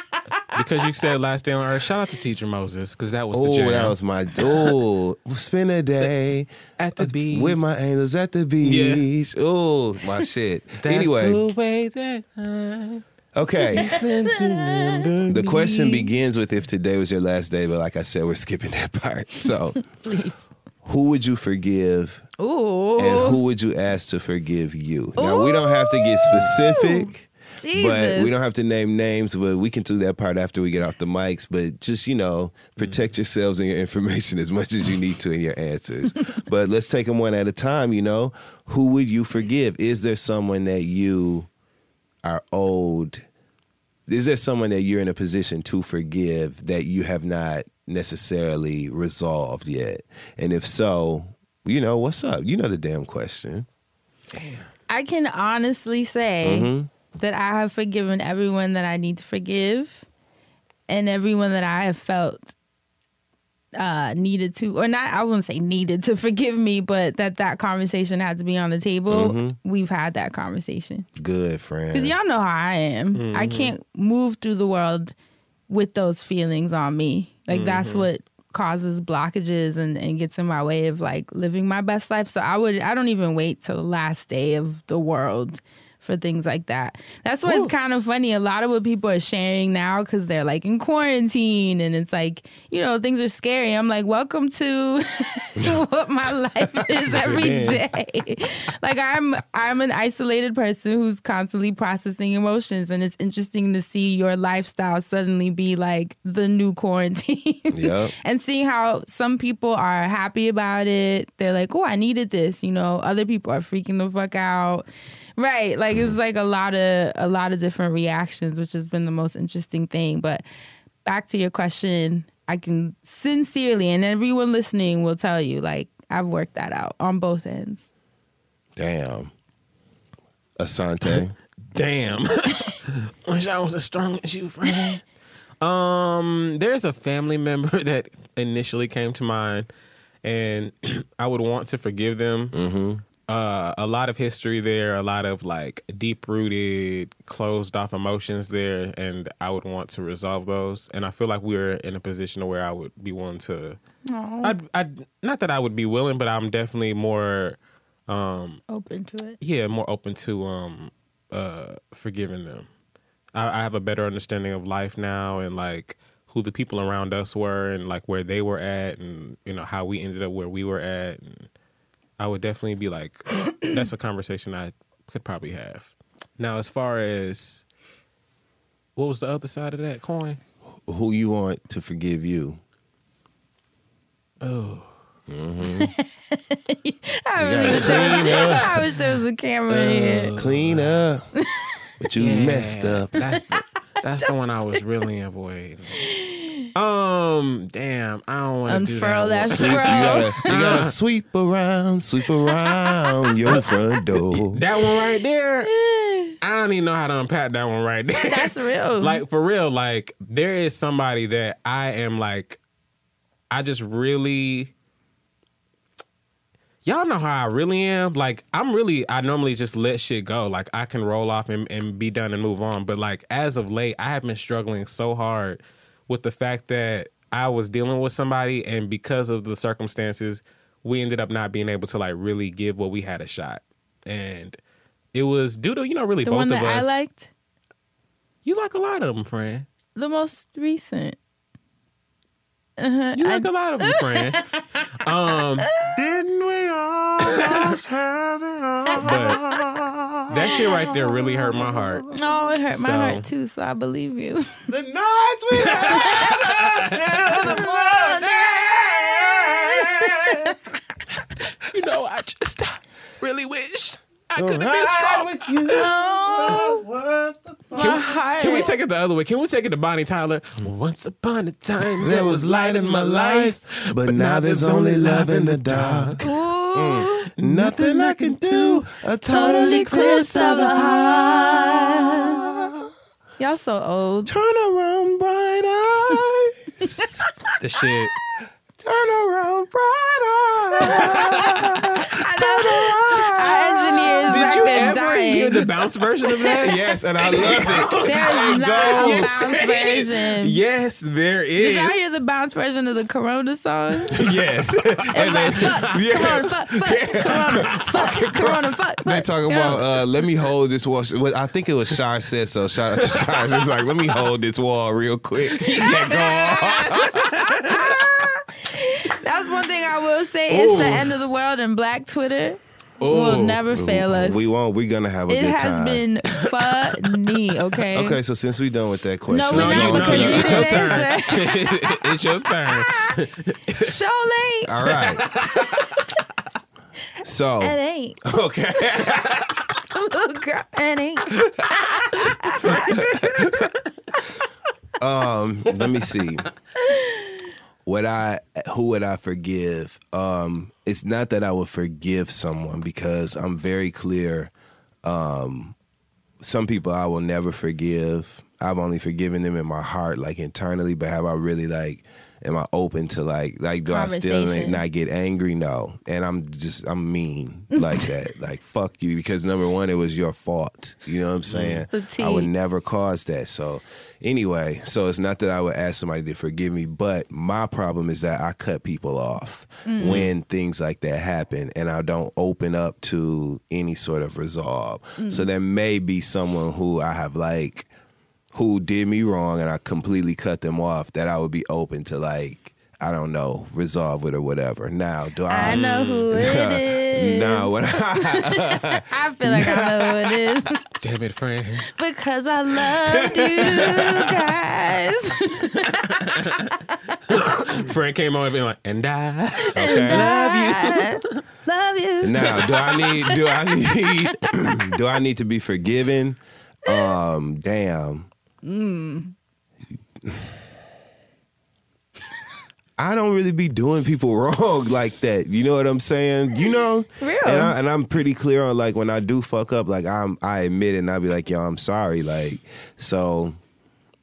Because you said last day on earth. Shout out to Teacher Moses because that was the Oh, jam. that was my oh. Spend a day At the beach. with my angels at the beach. Oh, my shit. That's anyway, the way that I okay. The question begins with if today was your last day, but like I said, we're skipping that part. So, Please. Who would you forgive Ooh. and who would you ask to forgive you? Now we don't have to get specific, but we don't have to name names. But we can do that part after we get off the mics. But just you know, protect yourselves and your information as much as you need to in your answers. but let's take them one at a time. You know, who would you forgive? Is there someone that you are owed? Is there someone that you're in a position to forgive that you have not necessarily resolved yet? And if so, you know, what's up? You know the damn question. I can honestly say Mm-hmm. that I have forgiven everyone that I need to forgive and everyone that I have felt uh needed to or not I wouldn't say needed to forgive me but that that conversation had to be on the table Mm-hmm. we've had that conversation Good friend. because y'all know how I am I can't move through the world with those feelings on me like that's mm-hmm. what causes blockages and, and gets in my way of like living my best life. So I would I don't even wait till the last day of the world for things like that. That's why it's kind of funny. A lot of what people are sharing now because they're like in quarantine and it's like, you know, things are scary. I'm like, welcome to what my life is every day. like I'm I'm an isolated person who's constantly processing emotions and it's interesting to see your lifestyle suddenly be like the new quarantine. Yep. and seeing how some people are happy about it. They're like, "Oh, I needed this," you know. Other people are freaking the fuck out. Right, like it's like a lot of a lot of different reactions, which has been the most interesting thing. But back to your question, I can sincerely, and everyone listening will tell you, like I've worked that out on both ends. Damn. Asante. Damn. Wish I was as strong as you, friend. Um, there's a family member that initially came to mind, and I would want to forgive them. Uh, a lot of history there, a lot of like deep rooted, closed off emotions there, and I would want to resolve those. And I feel like we're in a position where I would be willing to. I'd, I'd not that I would be willing, but I'm definitely more, um, Open to it. yeah, more open to um, uh, forgiving them. I, I have a better understanding of life now, and like who the people around us were, and like where they were at, and you know how we ended up where we were at, and I would definitely be like, that's a conversation I could probably have. Now, as far as what was the other side of that coin? Who you want to forgive you? Oh, mm-hmm. I really wish there was, I wish there was a camera in here. Clean up. But you messed up. That's the, that's the one I was really avoiding. Um, damn, I don't want to do Unfurl that. that one. Sweep, you scroll. gotta, you gotta sweep around, sweep around your front door. That one right there. I don't even know how to unpack that one right there. That's real. like for real, like there is somebody that I am like, I just really. Y'all know how I really am. Like I'm really, I normally just let shit go. Like I can roll off and, and be done and move on. But like as of late, I have been struggling so hard with the fact that I was dealing with somebody, and because of the circumstances, we ended up not being able to like really give what we had a shot. And it was due to you know really the both one of that I us. liked, You like a lot of them, friend. the most recent. Uh-huh. You I- like a lot of them, friend. um, didn't we almost have it all? But that shit right there really hurt my heart. Oh, it hurt my heart too, so I believe you. The nights we had. you know, I just really wish I could have been strong with you. Oh, my heart. Can we take it the other way? Can we take it to Bonnie Tyler? Once upon a time, There was light in my life, but now there's only love in the dark. Ooh, mm. Nothing I can do, a total total eclipse of the heart. Y'all so old. Turn around, bright eyes. The shit. Turn around, bright eyes. Our engineers Did back you then ever dying. hear the bounce version of that? yes, and I love it. There's not a bounce version. Yes, there Did y'all hear the bounce version of the Corona song? yes. It's like, fuck, Yeah. Corona, fuck, fuck, Corona, fuck, Corona, fuck, They fuck. talking about uh, let me hold this wall. I think it was Shar said so. Shout out to Shar. It's like let me hold this wall real quick. Let go. That's one thing I will say. It's the end of the world, and Black Twitter will never fail us. We won't. We're gonna have a it good has time. been funny. Okay. Okay, so since we're done with that question, No, we're not because you it's your turn. it's your turn. Show late. All right. So It ain't. okay, Little girl, it ain't. um, let me see. Would I? Who would I forgive? Um, it's not that I would forgive someone because I'm very clear. Um, some people I will never forgive. I've only forgiven them in my heart, like internally. But have I really like? Am I open to like like do I still not get angry? No, and I'm just I'm mean like that. Like fuck you because number one, it was your fault. You know what I'm saying? I would never cause that. So anyway, so it's not that I would ask somebody to forgive me, but my problem is that I cut people off when things like that happen and I don't open up to any sort of resolve. So there may be someone who I have like who did me wrong and I completely cut them off that I would be open to like I don't know, resolve it or whatever. Now, do I I know who it is. No, what I, I feel like I know who it is Damn it, friend. because I love you guys. Friend came on and been like, and I. okay. I love you. Now, do I need do I need do I need to be forgiven? Um, damn. Mm. I don't really be doing people wrong like that. You know what I'm saying? You know, Real. And, I, and I'm pretty clear on like when I do fuck up, like I'm I admit it and I'll be like, yo, I'm sorry. Like so,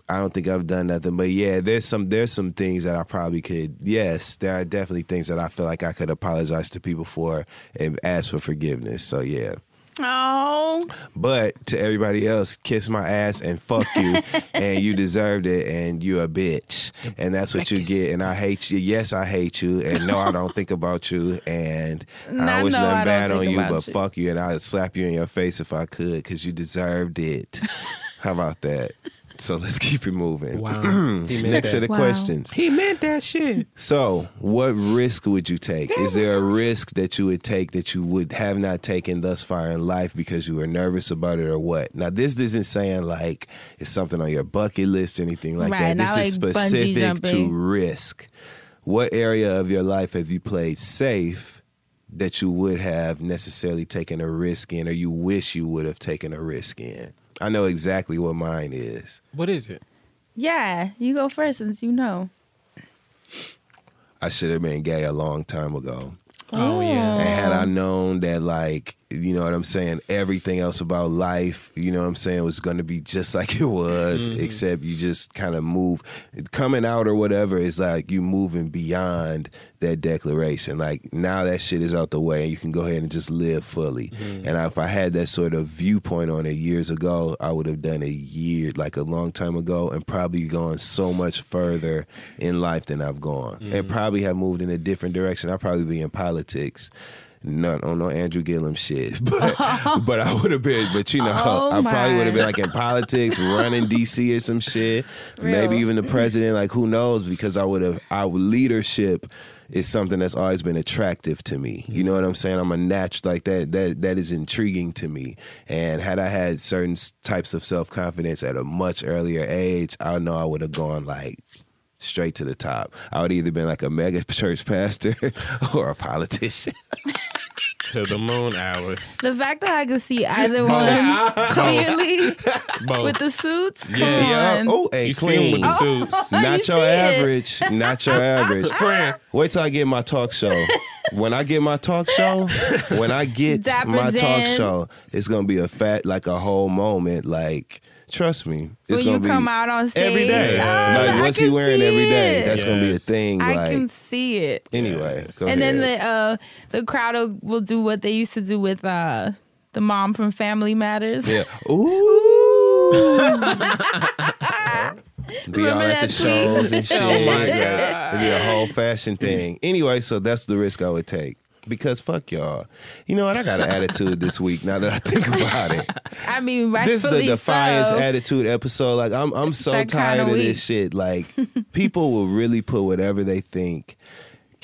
I don't think I've done nothing. But yeah, there's some there's some things that I probably could. Yes, there are definitely things that I feel like I could apologize to people for and ask for forgiveness. So yeah. Oh, But to everybody else, kiss my ass and fuck you, and you deserved it, and you a bitch, and that's what you get. And I hate you. Yes, I hate you, and no, I don't think about you, and I wish no, I nothing don't bad on you, but you. fuck you, and I'd slap you in your face if I could, because you deserved it. How about that? So let's keep it moving. Wow. Next that. to the Wow. questions. He meant that shit. So, what risk would you take? Is there a risk that you would take that you would have not taken thus far in life because you were nervous about it or what? Now, this isn't saying like it's something on your bucket list or anything like Right, that. This is like specific to risk. What area of your life have you played safe that you would have necessarily taken a risk in or you wish you would have taken a risk in? I know exactly what mine is. What is it? yeah. You go first since you know. I should have been gay a long time ago. Oh, yeah. And had I known that, like, you know what I'm saying, everything else about life, you know what I'm saying, was going to be just like it was, mm-hmm. except you just kind of move. Coming out or whatever is like you moving beyond that declaration. Like, now that shit is out the way and you can go ahead and just live fully. Mm-hmm. And if I had that sort of viewpoint on it years ago, I would have done it year, like a long time ago, and probably gone so much further in life than I've gone. And mm-hmm. probably have moved in a different direction. I'd probably be in politics. Not on oh, no Andrew Gillum shit, but but I would have been. But you know, Oh I probably would have been like in politics, running DC or some shit. Maybe even the president. Like who knows? Because I would have. Our leadership is something that's always been attractive to me. You know what I'm saying? I'm a natural like that. That that is intriguing to me. And had I had certain types of self confidence at a much earlier age, I know I would have gone like straight to the top. I would either been like a mega church pastor or a politician. To the moon hours. The fact that I could see either one clearly Both. with the suits. Come Yeah. Oh, hey, you see him with the suits. Oh, you Not see your it. average. Not your average. Wait till I get my talk show. When I get my talk show, when I get Dapper my talk show, it's gonna be a fat like a whole moment. Like, trust me, it's When gonna you be come out on stage. every day. Oh, like, I what's he wearing every day? it. That's gonna be a thing. I like, can see it. anyway. Yes. go And then the uh, the crowd will, will do what they used to do with uh, the mom from Family Matters. yeah. Ooh. be all at the tweet? shows and shit. Oh my God. It'd be a whole fashion thing. Anyway, so that's the risk I would take. Because fuck y'all. You know what? I got an attitude this week now that I think about it. I mean, This is the defiance so. attitude episode. Like I'm I'm so tired of weak. this shit. Like people will really put whatever they think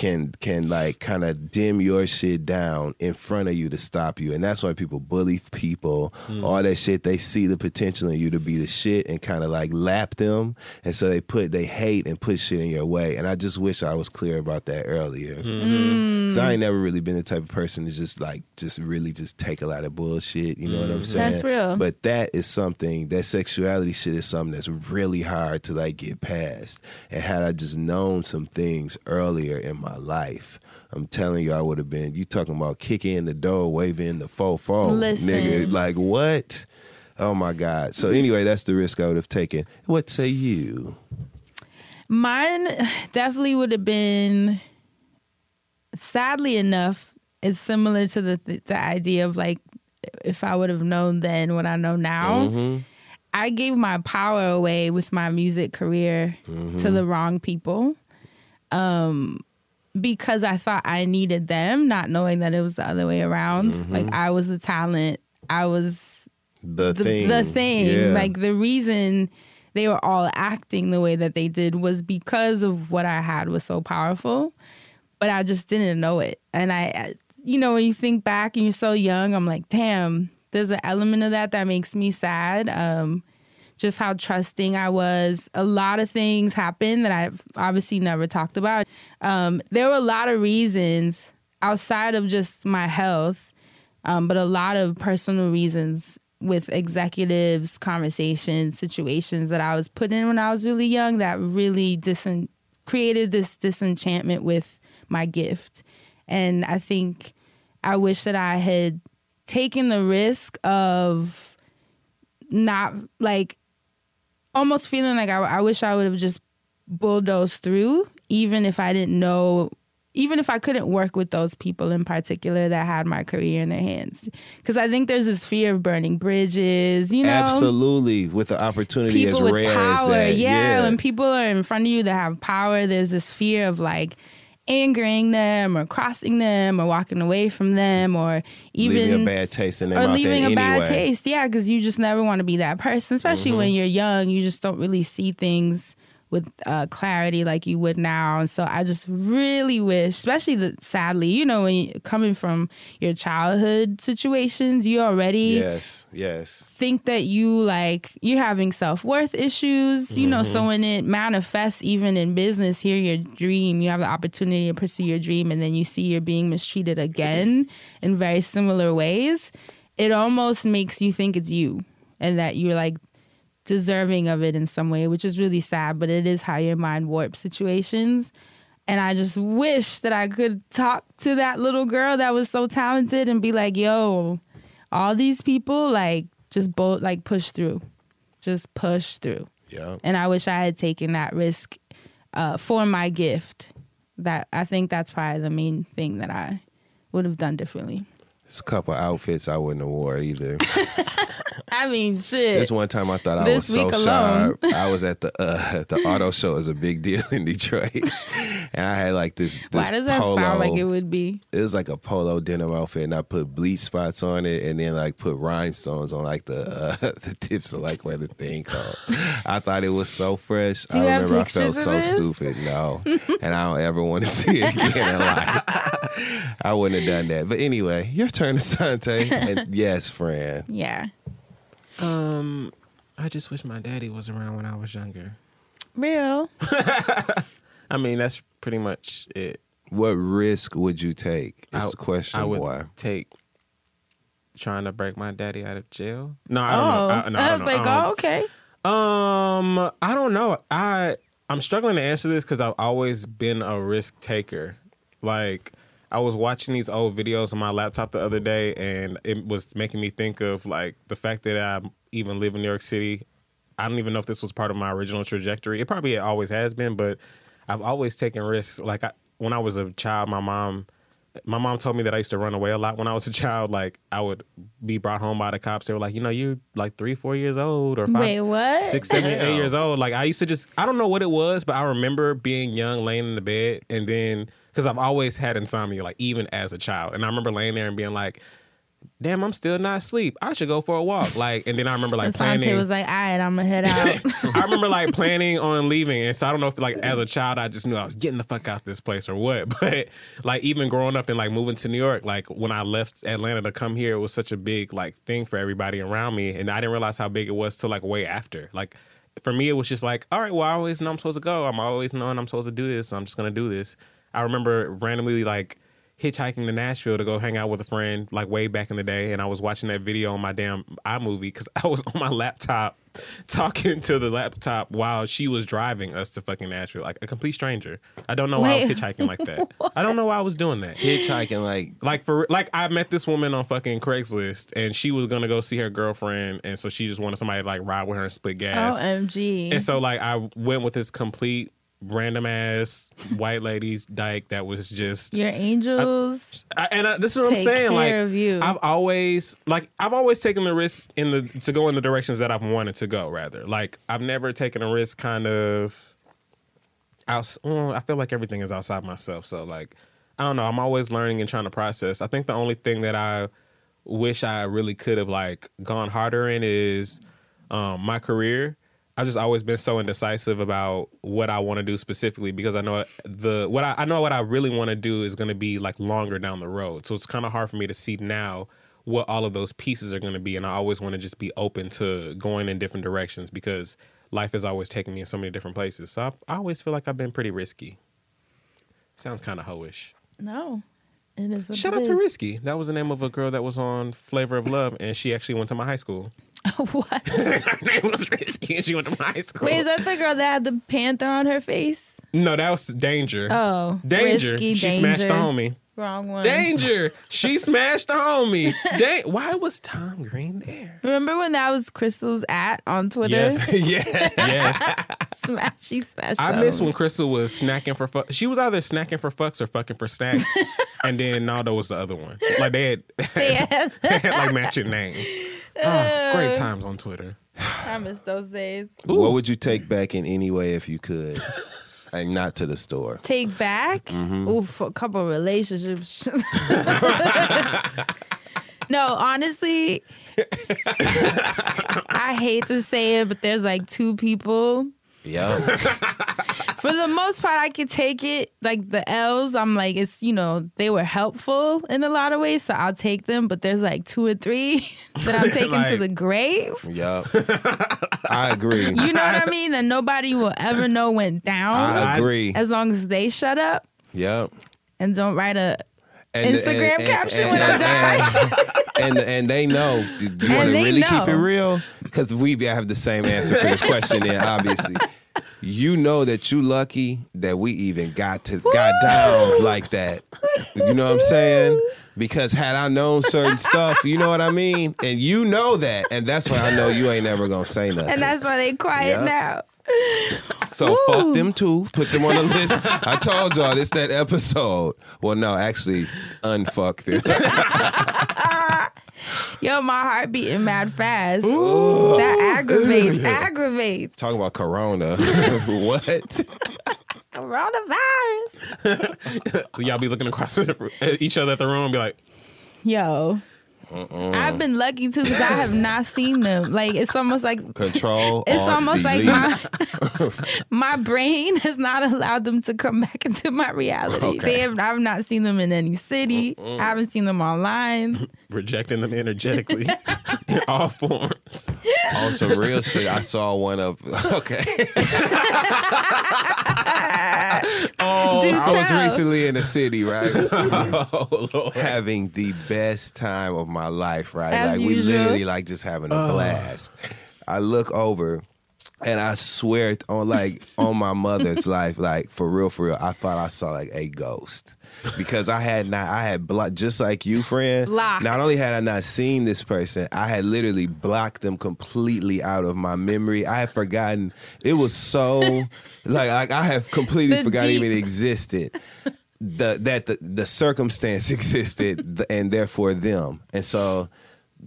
can can like kind of dim your shit down in front of you to stop you. And that's why people bully people, hmm. all that shit. They see the potential in you to be the shit and kind of like lap them. And so they put they hate and put shit in your way. And I just wish I was clear about that earlier. Hmm. Mm. So I ain't never really been the type of person to just like just really just take a lot of bullshit. You know what I'm hmm. saying? That's real. But that is something that sexuality shit is something that's really hard to like get past. And had I just known some things earlier in my life, I'm telling you, I would have been. You talking about kicking in the door, waving the fofo, Listen. nigga? Like what? Oh my god. So anyway, that's the risk I would have taken. What say you? Mine definitely would have been, sadly enough, it's similar to the the idea of like if I would have known then what I know now. Mm-hmm. I gave my power away with my music career Mm-hmm. to the wrong people. Um because I thought I needed them, not knowing that it was the other way around. Mm-hmm. Like I was the talent. I was The, the thing. the thing. Yeah. Like the reason they were all acting the way that they did was because of what I had was so powerful, but I just didn't know it. And I, you know, when you think back and you're so young, I'm like, damn, there's an element of that that makes me sad. Um, just how trusting I was. A lot of things happened that I've obviously never talked about. Um, there were a lot of reasons outside of just my health, um, but a lot of personal reasons with executives, conversations, situations that I was put in when I was really young that really disen- created this disenchantment with my gift. And I think I wish that I had taken the risk of not like almost feeling like I, I wish I would have just bulldozed through, even if I didn't know, even if I couldn't work with those people in particular that had my career in their hands. Because I think there's this fear of burning bridges, you know? Absolutely, with the opportunity People as rare power. as that. Yeah, when people are in front of you that have power, there's this fear of like, angering them or crossing them or walking away from them or even leaving a bad taste in their or mouth leaving in a bad way. taste. Yeah, because you just never want to be that person, especially Mm-hmm. when you're young. You just don't really see things with uh, clarity like you would now. And so I just really wish, especially the, sadly, you know, when you, coming from your childhood situations, you already Yes, yes. think that you like you're having self-worth issues you know Mm-hmm. so when it manifests even in business here your dream you have the opportunity to pursue your dream and then you see you're being mistreated again in very similar ways it almost makes you think it's you and that you're like deserving of it in some way which is really sad but it is how your mind warps situations. And I just wish that I could talk to that little girl that was so talented and be like, yo, all these people like just both like push through. Just push through. Yeah. and i wish i had taken that risk uh, for my gift. That i think that's probably the main thing that i would have done differently. There's a couple outfits I wouldn't have wore either. i mean shit This one time I thought I This was so alone. sharp. I was at the uh, at the auto show is a big deal in Detroit, and I had like this. this why does that polo. sound like it would be It was like a polo denim outfit, and I put bleach spots on it, and then like put rhinestones on like the uh, the tips of like what the thing called. I thought it was so fresh. Do you I have remember I felt so this? stupid. No, and I don't ever want to see it again in life. I wouldn't have done that. But anyway, your turn, Asante. And yes, friend. yeah Um, I just wish my daddy was around when I was younger. real I mean, that's pretty much it. What risk would you take? Is I- the question. I would Why? take trying to break my daddy out of jail. No, I oh don't know. I, no, I I don't was know. like Um, oh okay Um, I don't know. I I'm struggling to answer this because I've always been a risk taker. Like I was watching these old videos on my laptop the other day, and it was making me think of like the fact that I even live in New York City. I don't even know if this was part of my original trajectory. It probably always has been, but I've always taken risks. Like I, when I was a child, my mom. My mom told me that I used to run away a lot when I was a child. Like I would be brought home by the cops. They were like, you know, you're like three, four years old, or five, wait what six, seven, eight years old. Like I used to just, I don't know what it was, but I remember being young, laying in the bed, and then because I've always had insomnia, like even as a child, and I remember laying there and being like, "Damn, I'm still not asleep. I should go for a walk." Like, and then I remember like Asante planning. was like all right i'm gonna head out I remember like planning on leaving, and so I don't know if like as a child I just knew I was getting the fuck out of this place or what. But like even growing up and like moving to New York, like when I left Atlanta to come here, it was such a big like thing for everybody around me, and I didn't realize how big it was till like way after. Like for me, it was just like, all right, well, I always know I'm supposed to go. I'm always knowing I'm supposed to do this, so I'm just gonna do this. I remember randomly like hitchhiking to Nashville to go hang out with a friend like way back in the day, and I was watching that video on my damn iMovie because I was on my laptop talking to the laptop while she was driving us to fucking Nashville, like a complete stranger. I don't know why I was hitchhiking like that. I don't know why I was doing that. Hitchhiking like Like for like I met this woman on fucking Craigslist and she was gonna go see her girlfriend and so she just wanted somebody to like ride with her and split gas. omg And so like I went with this complete random ass white ladies dyke that was just your angels I, and I, this is what I'm saying. Like. I've always like I've always taken the risk in the to go in the directions that I've wanted to go. Rather, like I've never taken a risk kind of. Out, well, I feel like everything is outside myself. So like I don't know. I'm always learning and trying to process. I think the only thing that I wish I really could have like gone harder in is um, my career. I've just always been so indecisive about what I want to do specifically because I know the what I, I know what I really want to do is going to be like longer down the road. So it's kind of hard for me to see now what all of those pieces are going to be, and I always want to just be open to going in different directions because life is always taking me in so many different places. So I, I always feel like I've been pretty risky. Sounds kind of hoish. no it is Shout it out to. Risky. That was the name of a girl that was on Flavor of Love, and she actually went to my high school. what Her name was Risky, and she went to my high school. Wait, is that the girl that had the panther on her face? No, that was danger. Oh, danger. Risky, she smashed the Danger. homie. Wrong one. Danger. she smashed the homie. Da- Why was Tom Green there? Remember when that was Crystal's at on Twitter? Yes. yeah. Yes. Smash, she smashed. I the miss when Crystal was snacking for fuck. She was either snacking for fucks or fucking for snacks, and then Naldo was the other one. Like they had, They had- they had like matching names. Oh, great uh. times on Twitter. I miss those days. What would you take back in any way if you could? and not to the store. Take back. Mm-hmm. Oof, a couple relationships. no, honestly, I hate to say it, but there's like two people. Yeah. For the most part, I could take it. Like the L's, I'm like, it's you know, they were helpful in a lot of ways, so I'll take them. But there's like two or three that I'm taking to the grave. Yep. I agree. You know what I mean? That nobody will ever know went down I agree. as long as they shut up Yep. and don't write a And- Instagram and- caption and- when I and- die. And and they know. You want to really keep it real? Because we have the same answer for this question. Then obviously, you know that you lucky that we even got to got down like that. You know what I'm saying? Because had I known certain stuff, you know what I mean, and you know that, and that's why I know you ain't never gonna say nothing. and that's why they quiet Yeah. now. So fuck them too. Put them on the list. I told y'all this that episode. Well, no, actually, unfuck them. Yo, my heart beating mad fast. That aggravates, aggravates. Talking about Corona. what? Coronavirus. Y'all be looking across at each other at the room and be like, Yo. I've been lucky too because I have not seen them. Like it's almost like Control. it's Alt, almost like my my brain has not allowed them to come back into my reality. Okay. They have I've not seen them in any city. I haven't seen them online. rejecting them energetically in all forms. on some real shit. I saw one of. Okay. Oh, Do I was recently in a city, right? oh Lord. having the best time of my life, right? As like we literally like just having a blast. I look over and I swear on like on my mother's life, like for real, for real, I thought I saw like a ghost. Because I had not I had blocked just like you, friend. Blocked. Not only had I not seen this person, I had literally blocked them completely out of my memory. I had forgotten it was so like like I have completely The forgotten deep- even existed the that the, the circumstance existed and therefore them and so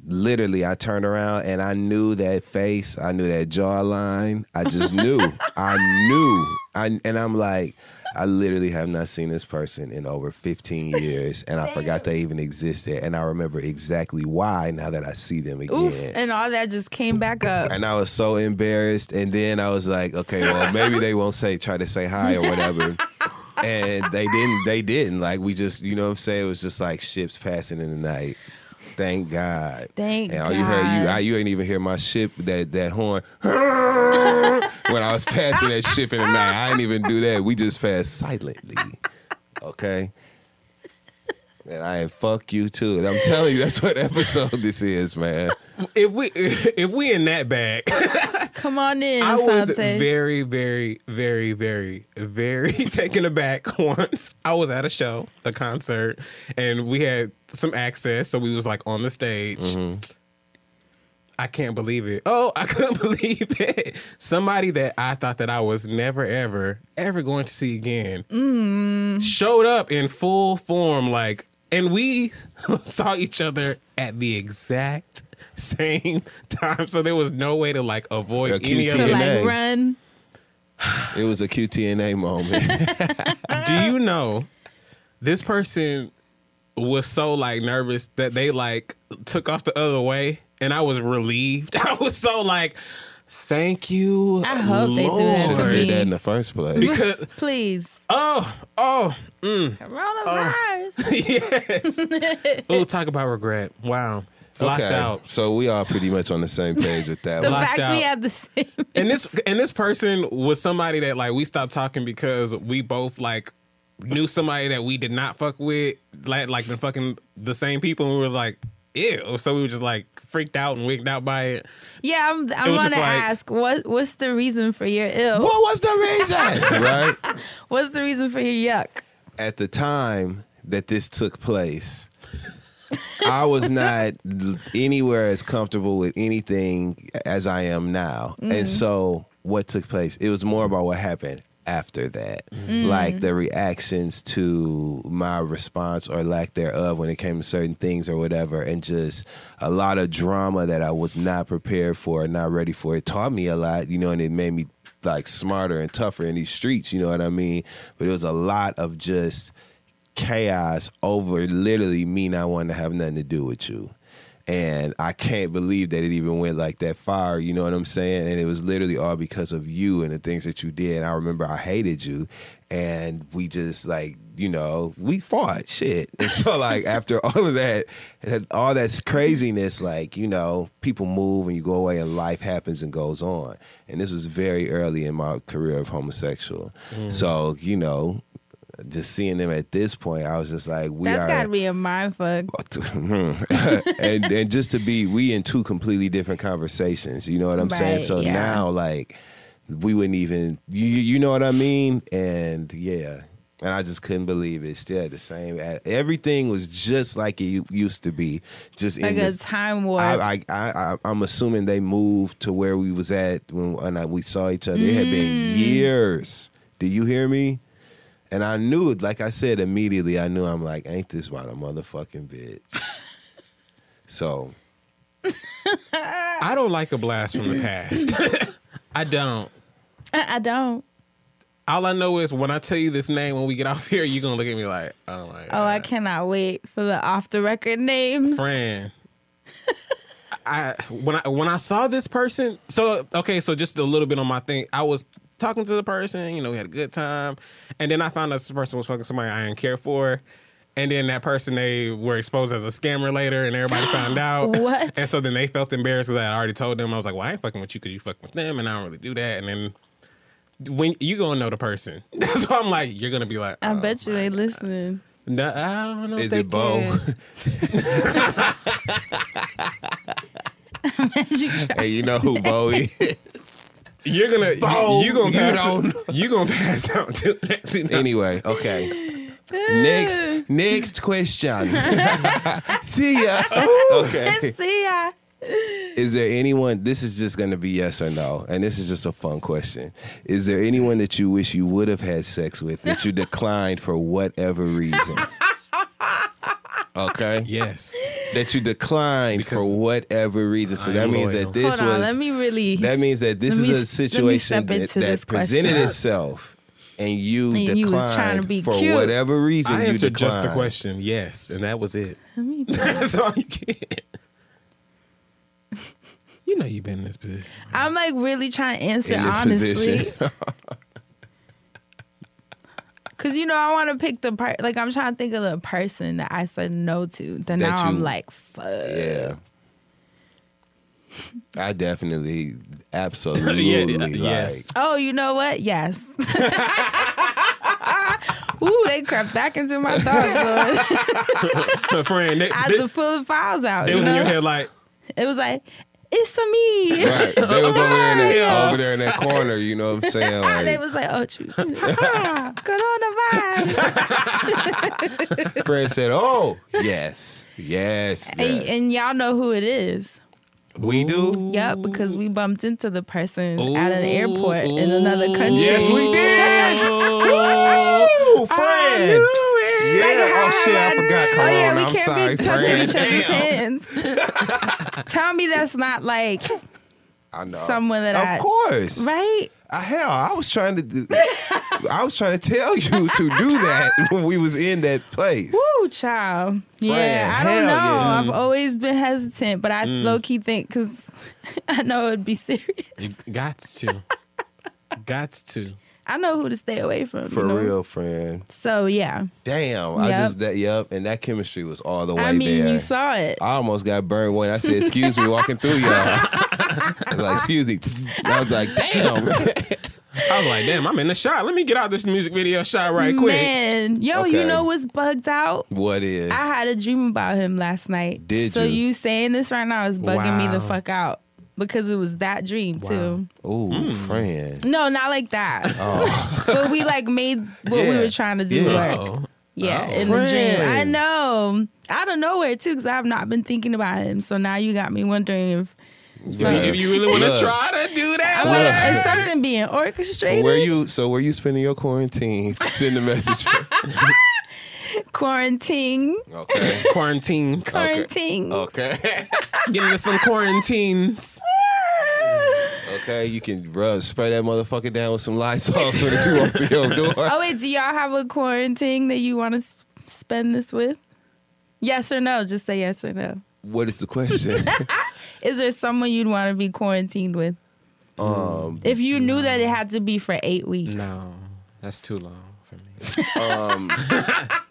literally i turned around and i knew that face i knew that jawline i just knew i knew I, and i'm like i literally have not seen this person in over 15 years and i forgot they even existed and i remember exactly why now that i see them again Oof, and all that just came back up. and I was so embarrassed. And then I was like, okay, well, maybe they won't say try to say hi or whatever. And they didn't. They didn't. Like we just, you know what I'm saying? It was just like ships passing in the night. Thank God. Thank and all you heard, you I, you ain't even hear my ship that that horn when I was passing that ship in the night. I didn't even do that. We just passed silently. Okay. And I fuck you too. And I'm telling you, that's what episode this is, man. If we if we in that bag, Come on in, I was Asante. very, very, very, very, very taken aback once. I was at a show, the concert, and we had some access, so we was like on the stage. Mm-hmm. I can't believe it. Oh, I couldn't believe it. Somebody that I thought that I was never, ever, ever going to see again mm. showed up in full form, like, and we saw each other at the exact same time. So there was no way to like avoid Yeah, any of it. like run. It was a QTNA moment. Do you know this person was so like nervous that they like took off the other way and I was relieved. I was so like, thank you. I hope they do that to Should have me. did that in the first place. Because Please. oh, oh, mm, Coronavirus. yes. oh, talk about regret. Wow. Locked okay, out. so we are pretty much on the same page with that the one. Blocked fact we out. had the same. And this and this person was somebody that like we stopped talking because we both like knew somebody that we did not fuck with, like like been fucking the same people, and we were like, ew. So we were just like freaked out and wigged out by it. Yeah, I'm. I'm was gonna like- ask what what's the reason for your ill? What was the reason? right? What's the reason for your yuck? At the time that this took place, I was not anywhere as comfortable with anything as I am now. And mm. so what took place? It was more about what happened after that. Mm-hmm. Like the reactions to my response or lack thereof when it came to certain things or whatever and just a lot of drama that I was not prepared for, not ready for. It taught me a lot, you know, and it made me like smarter and tougher in these streets, you know what I mean? But it was a lot of just chaos over literally me not wanting to have nothing to do with you. And I can't believe that it even went like that far, you know what I'm saying? And it was literally all because of you and the things that you did. And I remember I hated you and we just like, you know, we fought shit. And so like after all of that, all that craziness, like, you know, people move and you go away and life happens and goes on. And this was very early in my career of homosexual. Mm. So, you know, just seeing them at this point, I was just like, we That's are gotta be a mind fuck. Hmm. and and just to be we in two completely different conversations. You know what I'm saying? So yeah. now like we wouldn't even you you know what I mean? And yeah. And I just couldn't believe it. Still the same. Everything was just like it used to be. Just Like in a this, time warp. I, I, I, I'm assuming they moved to where we was at when, when I, we saw each other. It had been mm. years. Do you hear me? And I knew like I said immediately, I knew I'm like, ain't this about a motherfucking bitch? so I don't like a blast from the past. I don't. I, I don't. All I know is when I tell you this name when we get off here, you're gonna look at me like, oh my god. Oh, I cannot wait for the off the record names. friend. I when I when I saw this person, so okay, so just a little bit on my thing. I was talking to the person, you know, we had a good time, and then I found out this person was fucking somebody I didn't care for. And then that person they were exposed as a scammer later, and everybody found out. What? And so then they felt embarrassed because I had already told them. I was like, "Well, I ain't fucking with you because you fucking with them, and I don't really do that." And then when you gonna know the person, that's why I'm like, you're gonna be like, I oh, bet you they listening. No, I don't know. if is they it Bo? can. hey, you know who Bo is? You're gonna Bo, you, you gonna you pass don't you gonna pass out to actually no. anyway, okay. Next next question. See ya. Okay. See ya. Is there anyone this is just gonna be yes or no, and this is just a fun question. Is there anyone that you wish you would have had sex with that you declined for whatever reason? Okay? Yes. That you declined Because for whatever reason. So I that means loyal. that this Hold on, was let me really. That means that this Let is me- a situation that, that presented question. itself, and you And declined you trying to be for cute. whatever reason. I you answered declined. just the question, yes, and that was it. Let me That's all you get. You know you've been in this position. I'm like really trying to answer in this honestly. position. Cause you know I want to pick the part. Like I'm trying to think of the person that I said no to. Then That now I'm like, fuck. yeah. I definitely, absolutely, Yeah, yeah, like, yes. Oh, you know what? Yes. Ooh, they crept back into my thoughts. Lord. friend, they, I they, had to pull the files out. they you was in your know? head like, It was like, it's a me. Right. They was over there in that Yeah. over there in that corner, you know what I'm saying? they was like, oh, true. ah, coronavirus. Fred said, Oh, yes. Yes. and, yes. and y'all know who it is. we do? Yep, because we bumped into the person at an airport in another country. Yes, we did. Ooh, Fred. Yeah. Oh shit, I forgot. Corona. Oh yeah, we I'm can't sorry, be touching Fred. each other's hands. Tell me that's not like I know. someone that of I- course. right. Uh, hell, I was trying to do. I was trying to tell you to do that when we was in that place. Woo, child. Yeah, I don't hell know. yeah. I've always been hesitant, but I low key think because I know it'd be serious. you got to, got to. I know who to stay away from. For you know? real, friend. So yeah, Damn, I just that yep, and that chemistry was all the way I mean, there. you saw it. I almost got burned when I said, "Excuse me," walking through y'all. like, excuse me. I was like, "Damn." I was like, damn, I'm in the shot. Let me get out this music video shot right quick. Man, yo, you know what's bugged out? What is? I had a dream about him last night. Did so you? you saying this right now is bugging me the fuck out because it was that dream too. Ooh, Hmm. friend. No, not like that. but we like made what we Yeah. were trying to do Yeah. work. Oh. Yeah, Oh. in the dream. I Friend. know. Out of nowhere too, because I have not been thinking about him. So now you got me wondering if, If you- if you really want to Look. try to do that, I'm like, what? is something being orchestrated? Where you? So where you spending your quarantine? Send the message. quarantine? okay. quarantine. Quarantine. Okay. Getting into some quarantines. Okay. You can rub, spray that motherfucker down with some Lysol so that you walk through your door. Oh wait, do y'all have a quarantine that you want to s- spend this with? Yes or no? Just say yes or no. What is the question? Is there someone you'd want to be quarantined with? um. If you knew that it had to be for eight weeks. No, that's too long for me.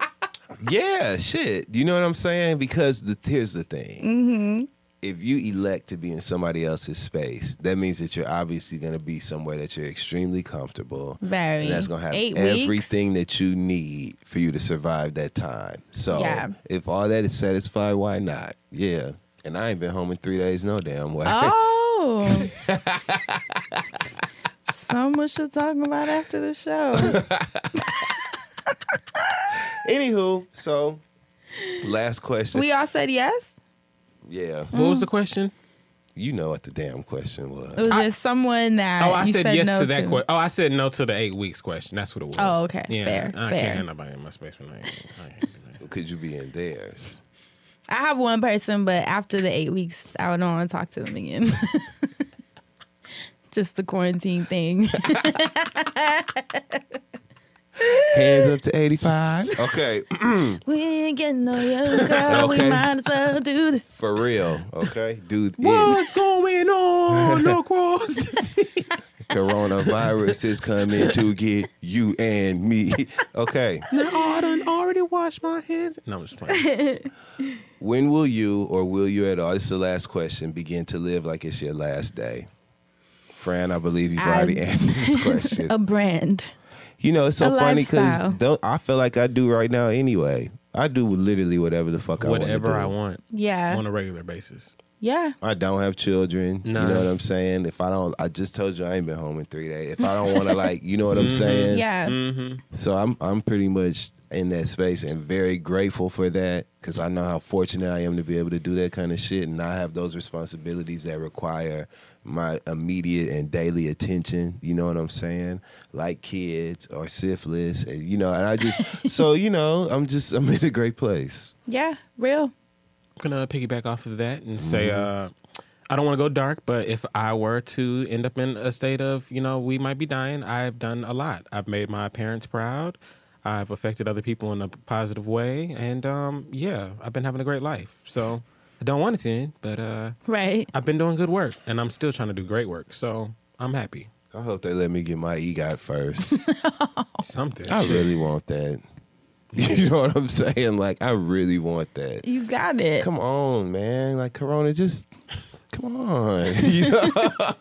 Yeah. Shit. You know what I'm saying? Because the here's the thing. Mm-hmm. If you elect to be in somebody else's space, that means that you're obviously going to be somewhere that you're extremely comfortable. Very. And that's going to have Eight weeks? everything that you need for you to survive that time. So Yeah. if all that is satisfied, why not? Yeah. And I ain't been home in three days, no damn way. Oh. so much to talk about after the show. Anywho, so last question. We all said yes. yeah. Hmm. What was the question? You know what the damn question was. Was there someone that Oh, I you said, said yes no to that question. Oh, I said no to the eight weeks question. That's what it was. Oh, okay. Yeah, Fair, I fair. can't have nobody in my space for night. I can't do. Could you be in theirs? I have one person, but after the eight weeks, I don't want to talk to them again. Just the quarantine thing. Hands up to 85. Okay. we ain't getting no younger, girl. We might as well do this. For real. Okay. Dude, it, What's going on across the sea? coronavirus is coming to get you and me. Okay. Now I done already washed my hands. No, I'm just playing. When will you or will you at all? This is the last question. Begin to live like it's your last day. Fran, I believe you've already answered this question. A brand. You know, it's so A funny because I feel like I do right now anyway. I do literally whatever the fuck I want. Whatever I want Yeah. on a regular basis. Yeah. I don't have children. Nah. You know what I'm saying? If I don't, I just told you I ain't been home in three days. If I don't want to, like, you know what I'm saying? Yeah. Mm-hmm. So I'm I'm pretty much in that space and very grateful for that because I know how fortunate I am to be able to do that kind of shit and not have those responsibilities that require my immediate and daily attention. You know what I'm saying? Like kids or syphilis, and, you know. And I just so you know I'm just I'm in a great place. Yeah. Real. I'm gonna piggyback off of that and say, Mm-hmm. uh, I don't want to go dark, but if I were to end up in a state of, you know, we might be dying, I've done a lot. I've made my parents proud. I've affected other people in a positive way, and um, yeah, I've been having a great life. So I don't want it to end, but uh, Right. I've been doing good work, and I'm still trying to do great work. So I'm happy. I hope they let me get my EGOT first. Something. I really want that. You know what I'm saying? Like I really want that. You got it. Come on, man. Like Corona, just come on. you know?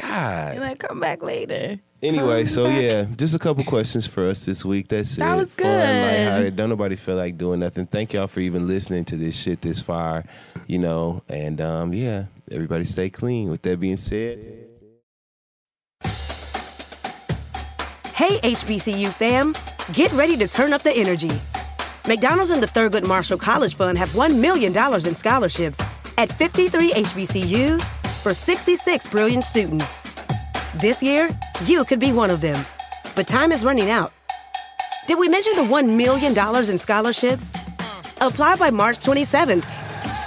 God. And like, come back later. Anyway, Come so back. yeah, just a couple questions for us this week. That's That it. was Fun, good. lighthearted. Don't nobody feel like doing nothing. Thank y'all for even listening to this shit this far. You know, and um, yeah, everybody stay clean. With that being said. Hey, HBCU fam, get ready to turn up the energy. McDonald's and the Thurgood Marshall College Fund have $1 million in scholarships at 53 HBCUs for 66 brilliant students. This year, you could be one of them. But time is running out. Did we mention the $1 million in scholarships? Apply by March 27th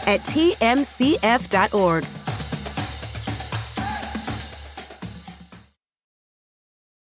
at tmcf.org.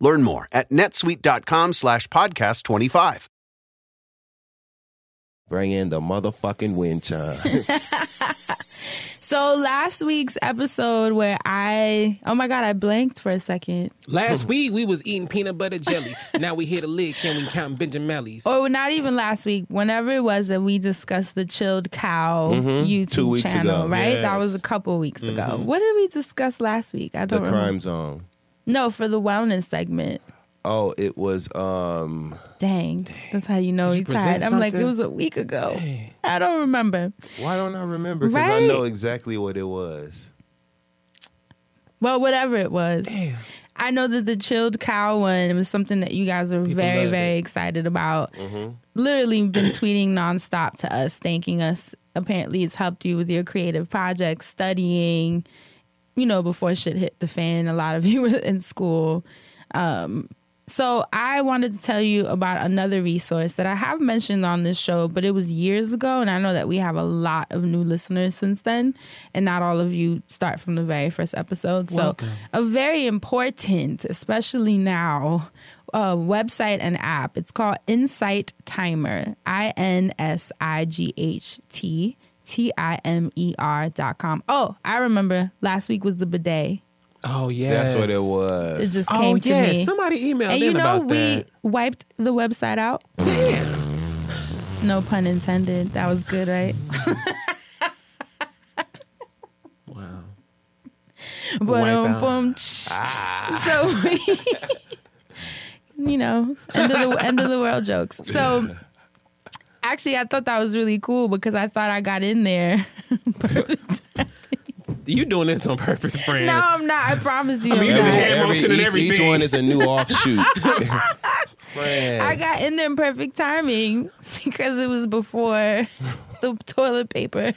Learn more at netsuite.com slash podcast 25. Bring in the motherfucking wind chime. So last week's episode where I oh my god I blanked for a second. Last week we was eating peanut butter jelly. now we hit a lick and we count Benjameli's. Or not even last week. Whenever it was that we discussed the chilled cow Mhm. YouTube Two weeks channel, ago. right? That was a couple weeks ago. Mhm. What did we discuss last week? I don't remember. The crime zone. No, for the wellness segment. Oh, it was um Dang, that's how you know Did you he's tired. present I'm like, it was a week ago. I don't remember. why don't I remember? Because I know exactly what it was. Well, whatever it was. I know that the chilled cow one it was something that you guys were very, love very excited about. Mm-hmm. Literally been tweeting nonstop to us, thanking us. Apparently, it's helped you with your creative projects, studying. You know, before shit hit the fan, a lot of you were in school. Um, so I wanted to tell you about another resource that I have mentioned on this show, but it was years ago, and I know that we have a lot of new listeners since then, and not all of you start from the very first episode. So Welcome. a very important, especially now, uh, website and app. It's called Insight Timer. I N S I G H T T I M E R dot com. Oh, I remember last week was the bidet. Oh yeah, That's what it was. It just Oh, came to yeah, me. somebody emailed me. And you know about we that. wiped the website out. No pun intended. That was good, right? Wow. But um, out. boom. So you know, end of the end of the world jokes. So actually, I thought that was really cool because I thought I got in there. You doing this on purpose, friend? no, I'm not. I promise you. I mean, you I'm did not. the hand motion and each, everything. each one is a new offshoot. I got in there in perfect timing because it was before the toilet paper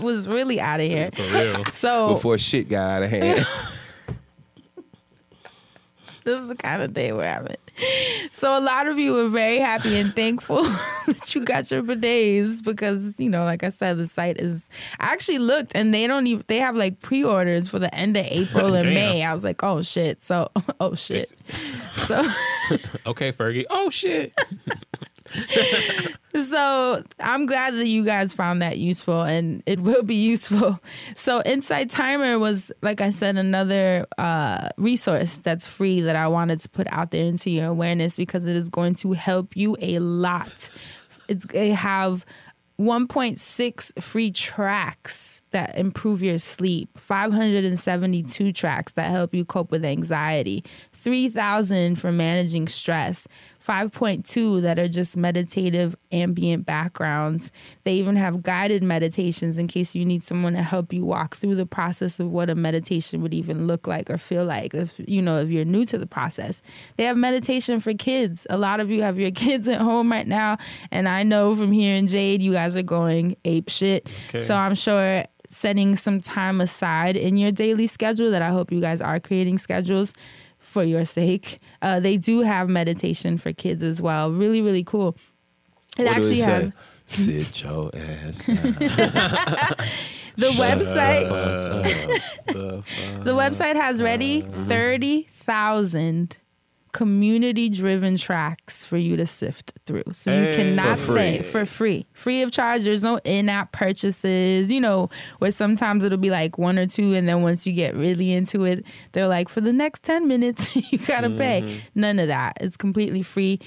was really out of here. For real. So Before shit got out of hand. this is the kind of day we're having. So a lot of you were very happy and thankful that you got your bidets because you know, like I said, the site is. I actually looked and they don't even. They have like pre-orders for the end of April and Damn. May. I was like, oh shit. So oh shit. So. Okay, Fergie. Oh shit. So I'm glad that you guys found that useful and it will be useful. So Insight Timer was, like I said, another uh, resource that's free that I wanted to put out there into your awareness because it is going to help you a lot. It's they have 1.6 free tracks that improve your sleep, 572 tracks that help you cope with anxiety, 3,000 for managing stress, 5.2 that are just meditative ambient backgrounds. They even have guided meditations in case you need someone to help you walk through the process of what a meditation would even look like or feel like if you know if you're new to the process. They have meditation for kids. A lot of you have your kids at home right now and I know from hearing Jade you guys are going ape shit. Okay. So I'm sure setting some time aside in your daily schedule that I hope you guys are creating schedules for your sake. Uh, they do have meditation for kids as well. Really, really cool. It What actually it has Sit your ass down. the website. the The website has ready thirty thousand community driven tracks for you to sift through. So you Hey. cannot For say for free. Free of charge. There's no in app purchases, you know, where sometimes it'll be like one or two and then once you get really into it, they're like for the next ten minutes you gotta pay. Mm-hmm. None of that. It's completely free.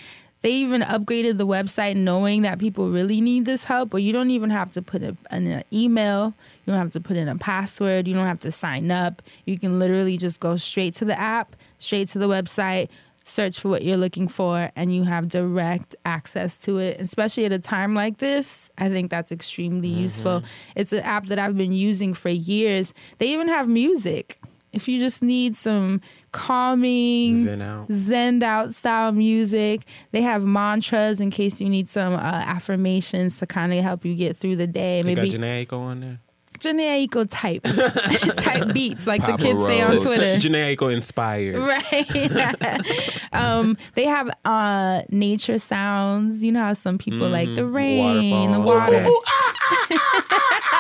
They even upgraded the website knowing that people really need this help, but you don't even have to put in an uh, email. You don't have to put in a password. You don't have to sign up. You can literally just go straight to the app, straight to the website, search for what you're looking for, and you have direct access to it. Especially at a time like this, I think that's extremely useful. It's an app that I've been using for years. They even have music. If you just need some calming, Zen out. zened out style music. They have mantras in case you need some uh, affirmations to kind of help you get through the day. They got Maybe Jhené Aiko on there. Jhené Aiko type type beats like Papa the kids say on Twitter. Jhené Aiko inspired. Right. um, they have uh, nature sounds. You know how some people like the mm, rain, the waterfall. water. Ah, ah, ah,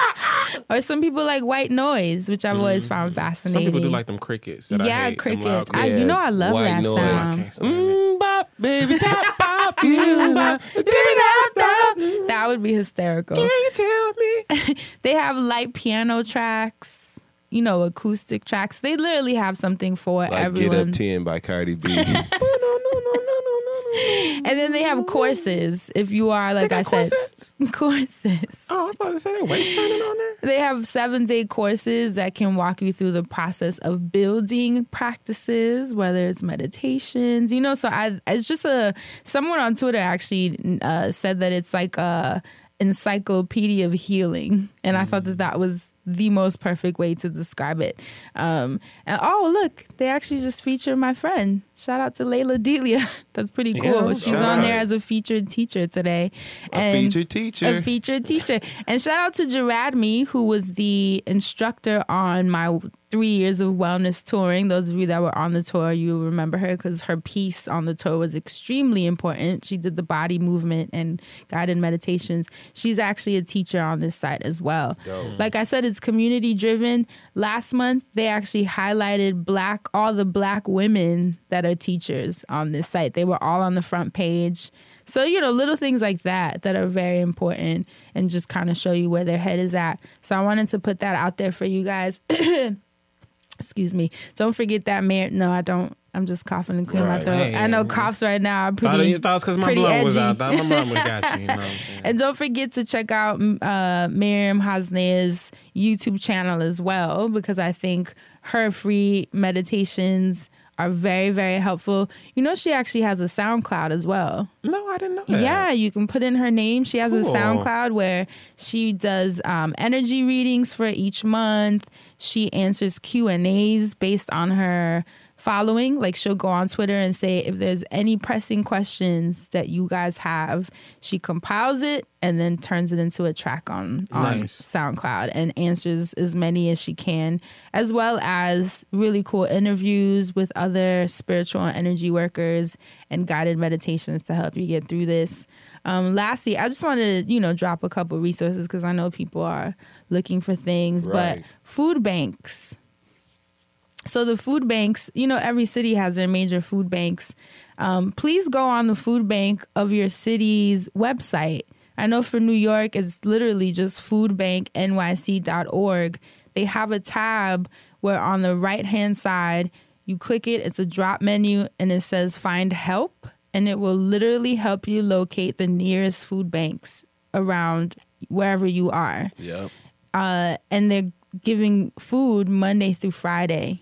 or some people like white noise, which I've always found fascinating. Some people do like them crickets. That I yeah, hate, crickets. I, you know I love white that noise. sound. Can't stand it. Mm, bop, baby, tap, bop, you bop. That would be hysterical. Can you tell me? They have light piano tracks, you know, acoustic tracks. They literally have something for Like Get. Up 10 by Cardi B. and then they have courses. If you are, like I said, courses. Oh, I thought they said that waist training on there. They have seven day courses that can walk you through the process of building practices, whether it's meditations, you know. So I, it's just a someone on Twitter actually uh, said that it's like a encyclopedia of healing, and I thought that that was the most perfect way to describe it. Um, and oh, look, they actually just feature my friend. Shout out to Layla Delia. That's pretty cool. Yeah, She's on out. there as a featured teacher today. A featured teacher. A featured teacher. and shout out to Gerard Me, who was the instructor on my three years of wellness touring. Those of you that were on the tour, you remember her because her piece on the tour was extremely important. She did the body movement and guided meditations. She's actually a teacher on this site as well. Like I said, it's community driven. Last month, they actually highlighted black, all the black women that are teachers on this site. They were all on the front page. So, you know, little things like that that are very important and just kind of show you where their head is at. So, I wanted to put that out there for you guys. Excuse me. Don't forget that Mar No, I don't. I'm just coughing and clearing my throat. Hey, I know coughs right now are Thought, pretty. thought it was because my pretty edgy. out. Thought my blunt was got you. You know I'm? And don't forget to check out uh, Maryam Hasnaa's YouTube channel as well, because I think her free meditations are very, very helpful. You know, she actually has a SoundCloud as well. no, I didn't know that. Yeah, you can put in her name. She has a SoundCloud where she does um, energy readings for each month. She answers Q and A's based on her following. Like she'll go on Twitter and say if there's any pressing questions that you guys have, she compiles it and then turns it into a track on on Nice. SoundCloud and answers as many as she can, as well as really cool interviews with other spiritual and energy workers and guided meditations to help you get through this. Um, lastly, I just wanted to, you know, drop a couple resources because I know people are looking for things, Right. but food banks. So the food banks, you know, every city has their major food banks. Um, please go on the food bank of your city's website. I know for New York, it's literally just foodbanknyc.org. They have a tab where on the right hand side, you click it, it's a drop menu, and it says find help. And it will literally help you locate the nearest food banks around wherever you are Yep. Uh, and they're giving food Monday through Friday.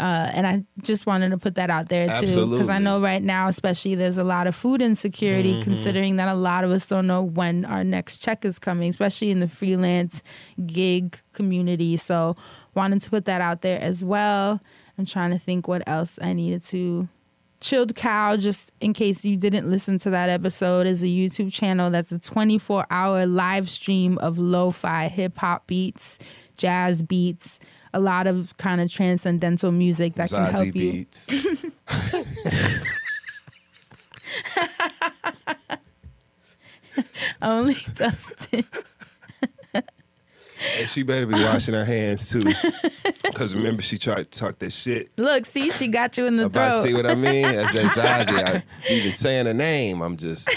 Uh, and I just wanted to put that out there too, because I know right now, especially, there's a lot of food insecurity, considering that a lot of us don't know when our next check is coming, especially in the freelance gig community. So, wanted to put that out there as well. I'm trying to think what else I needed to Chilled Cow, just in case you didn't listen to that episode, is a YouTube channel that's a 24 hour live stream of lo fi hip hop beats, jazz beats, a lot of kind of transcendental music that can Zazie help you. Only Dustin. And she better be washing her hands too. Because remember, she tried to talk that shit. Look, see, she got you in the About throat. see what I mean? That's that Zazie. I, even saying her name, I'm just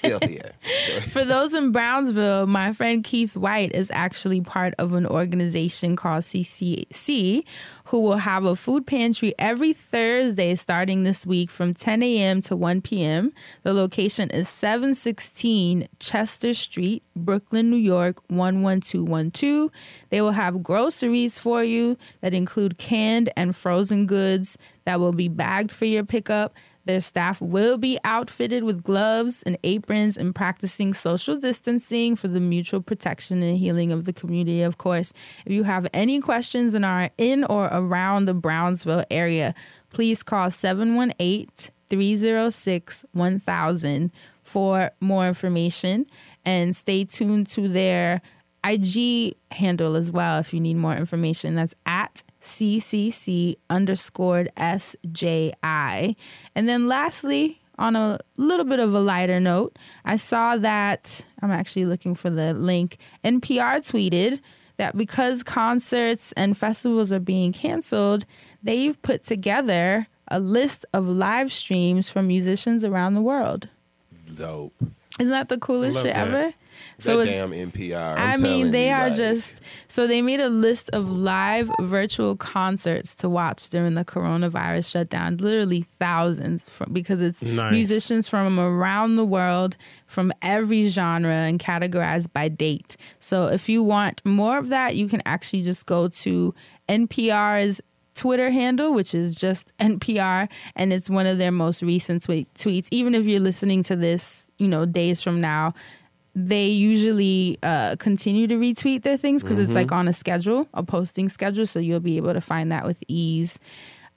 filthy. For those in Brownsville, my friend Keith White is actually part of an organization called CCC, who will have a food pantry every Thursday starting this week from 10 a.m. to 1 p.m. The location is 716 Chester Street, Brooklyn, New York 11212. They will have groceries for you that include canned and frozen goods that will be bagged for your pickup. Their staff will be outfitted with gloves and aprons and practicing social distancing for the mutual protection and healing of the community, of course. If you have any questions and are in or around the Brownsville area, please call 718 306 1000 for more information and stay tuned to their IG handle as well if you need more information. That's at CCC underscored SJI. And then lastly, on a little bit of a lighter note, I saw that I'm actually looking for the link. NPR tweeted that because concerts and festivals are being canceled, they've put together a list of live streams from musicians around the world. Dope. Isn't that the coolest shit that. ever? That damn NPR. I'm I mean, they you, are like, just so they made a list of live virtual concerts to watch during the coronavirus shutdown. Literally thousands, from, because it's Nice. musicians from around the world, from every genre, and categorized by date. So if you want more of that, you can actually just go to NPR's Twitter handle, which is just NPR, and it's one of their most recent tweet- tweets. Even if you're listening to this, you know, days from now, they usually uh, continue to retweet their things because it's Mhm. like on a schedule, a posting schedule, so you'll be able to find that with ease.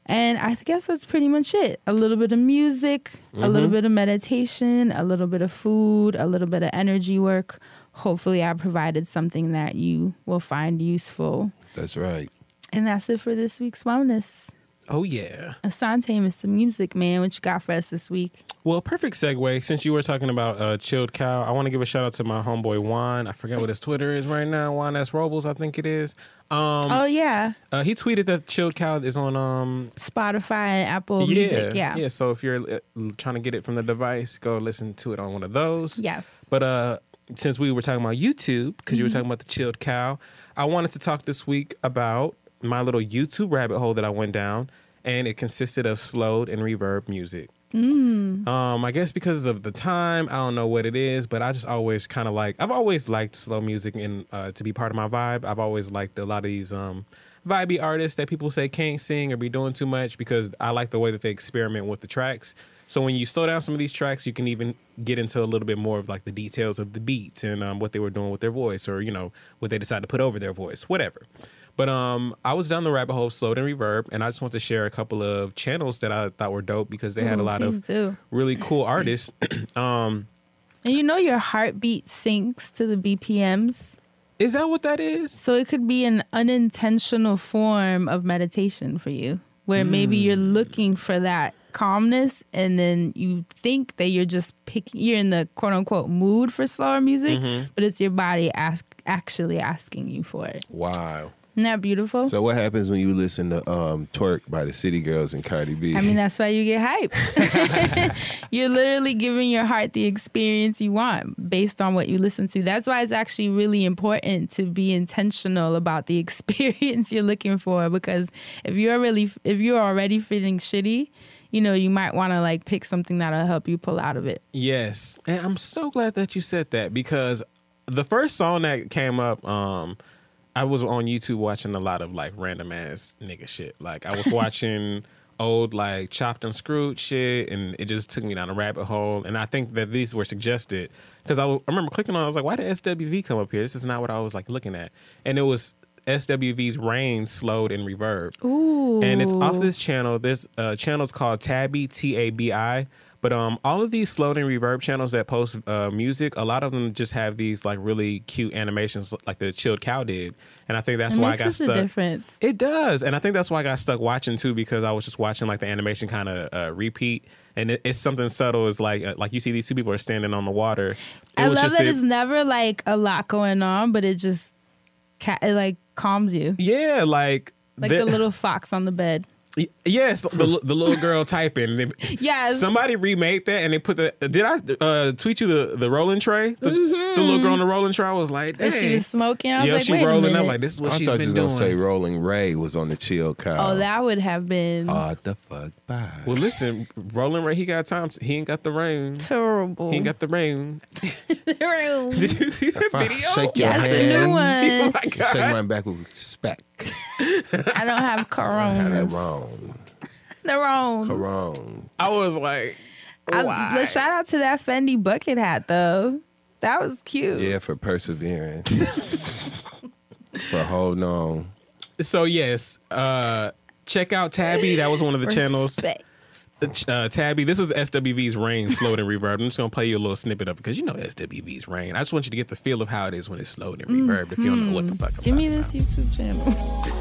And I guess that's pretty much it. A little bit of music, a little Mhm. bit of meditation, a little bit of food, a little bit of energy work. Hopefully, I provided something that you will find useful. That's right. And that's it for this week's wellness. Oh yeah. Asante, Mr. Music Man, what you got for us this week? Well, perfect segue. Since you were talking about uh, chilled cow, I want to give a shout out to my homeboy Juan. I forget what his Twitter is right now. Juan S. Robles, I think it is. Um, oh yeah, uh, he tweeted that chilled cow is on um, Spotify and Apple yeah, Music. Yeah. yeah. So if you're uh, trying to get it from the device, go listen to it on one of those. Yes. But uh, since we were talking about YouTube, because you were Mhm. talking about the chilled cow, I wanted to talk this week about my little YouTube rabbit hole that I went down, and it consisted of slowed and reverb music. Mm. Um, I guess because of the time, I don't know what it is, but I just always kind of like. I've always liked slow music and uh, to be part of my vibe. I've always liked a lot of these um, vibey artists that people say can't sing or be doing too much because I like the way that they experiment with the tracks. So when you slow down some of these tracks, you can even get into a little bit more of like the details of the beats and um, what they were doing with their voice, or you know what they decided to put over their voice, whatever. But um, I was down the rabbit hole, of slowed and reverb, and I just want to share a couple of channels that I thought were dope because they had a lot of do. really cool artists. um, And you know your heartbeat syncs to the BPMs. Is that what that is? So it could be an unintentional form of meditation for you, where maybe you're Hmm. looking for that calmness, and then you think that you're just picking, you're in the quote unquote mood for slower music, Mhm. but it's your body ask actually asking you for it. Wow. Isn't that beautiful? So what happens when you listen to um, "Twerk" by the City Girls and Cardi B? I mean, that's why you get hype. You're literally giving your heart the experience you want based on what you listen to. That's why it's actually really important to be intentional about the experience you're looking for. Because if you're really, if you're already feeling shitty, you know, you might want to like pick something that'll help you pull out of it. Yes, and I'm so glad that you said that because the first song that came up, um, I was on YouTube watching a lot of like random ass nigga shit. Like I was watching old like chopped and screwed shit, and it just took me down a rabbit hole. And I think that these were suggested because I remember clicking on. it, I was like, why did SWV come up here? This is not what I was like looking at, and it was. SWV's Rain slowed and reverb. Ooh. And it's off this channel. This uh, channel is called Tabby, T A B I. But um, all of these slowed and reverb channels that post uh, music, a lot of them just have these like really cute animations, like the Chilled Cow did, and I think that's It why I got such stuck. a difference. It does, and I think that's why I got stuck watching too because I was just watching like the animation kind of uh, repeat, and it, it's something subtle. Is like uh, like you see these two people are standing on the water. It I love that a- it's never like a lot going on, but it just ca- it like calms you. yeah, like Like the little fox on the bed. Y- Yes, the, the little girl typing. They- Yes. Somebody remade that and they put the. Did I uh, tweet you the, the rolling tray? The, the little girl on the rolling tray I was like, And she was smoking. I was yeah, like, she wait rolling minute. up like this is what I she's thought you been was doing. gonna say Rolling Ray was on the chill cow. oh, that would have been Oh, the fuck bye. well, listen, Rolling Ray, he got time. He ain't got the rain. terrible. He ain't got the rain. Terrible. Did you see that If I video? shake your Yes, the hand, new Oh one. my god! shake mine back with respect. I don't have I had that coronas. wrong. The wrong. Wrong. I was like, I, why? the shout out to that Fendi bucket hat though. That was cute. Yeah, for persevering. for holding on. so yes, uh, check out Tabby. That was one of the channels. Respect. uh, Tabby, this is SWV's Rain slowed and reverb. I'm just gonna play you a little snippet of it because you know SWV's Rain. I just want you to get the feel of how it is when it's slowed and reverb. If you don't know what the fuck, I'm Give me talking this YouTube channel.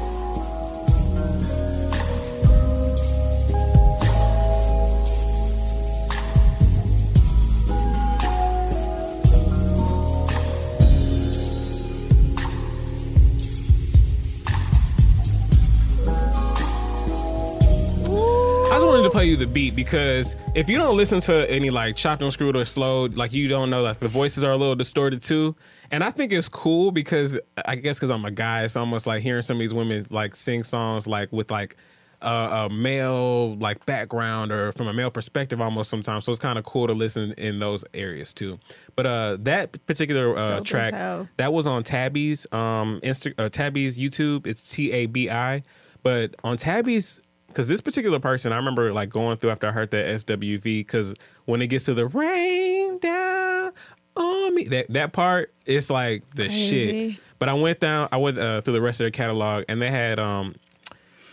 play you the beat because if you don't listen to any like chopped and screwed or slowed, like you don't know like the voices are a little distorted too. And I think it's cool because I guess because I'm a guy, it's almost like hearing some of these women like sing songs like with like a, a male like background or from a male perspective almost sometimes. So it's kind of cool to listen in those areas too. But uh that particular uh, track that was on Tabby's um Insta uh, Tabby's YouTube. It's T A B I. But on Tabby's because this particular person, I remember like going through after I heard that SWV. Because when it gets to the rain down on me, that that part, it's like the Crazy. shit. But I went down, I went uh, through the rest of their catalog, and they had um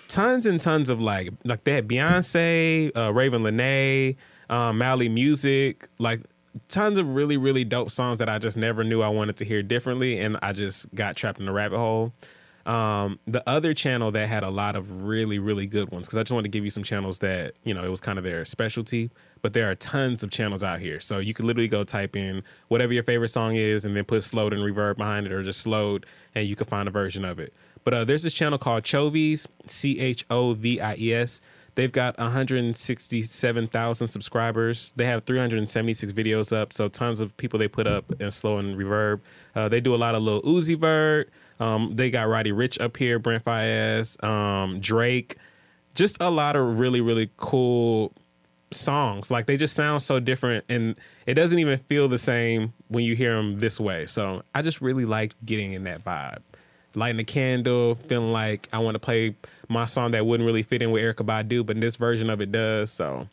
tons and tons of like like they had Beyonce, uh, Ravyn Lenae, um, Mali Music, like tons of really really dope songs that I just never knew I wanted to hear differently, and I just got trapped in the rabbit hole. Um, the other channel that had a lot of really really good ones because I just wanted to give you some channels that you know it was kind of their specialty, but there are tons of channels out here, so you could literally go type in whatever your favorite song is and then put slowed and reverb behind it, or just slowed, and you can find a version of it. But uh, there's this channel called Chovies, C H O V I E S. They've got 167,000 subscribers. They have 376 videos up, so tons of people they put up in slow and reverb. Uh, they do a lot of Lil Uzi Vert. Um, they got Roddy Ricch up here, Brent Faiyaz, um, Drake. Just a lot of really, really cool songs. Like they just sound so different, and it doesn't even feel the same when you hear them this way. So I just really liked getting in that vibe lighting a candle, feeling like I want to play my song that wouldn't really fit in with Erykah Badu, but this version of it does. So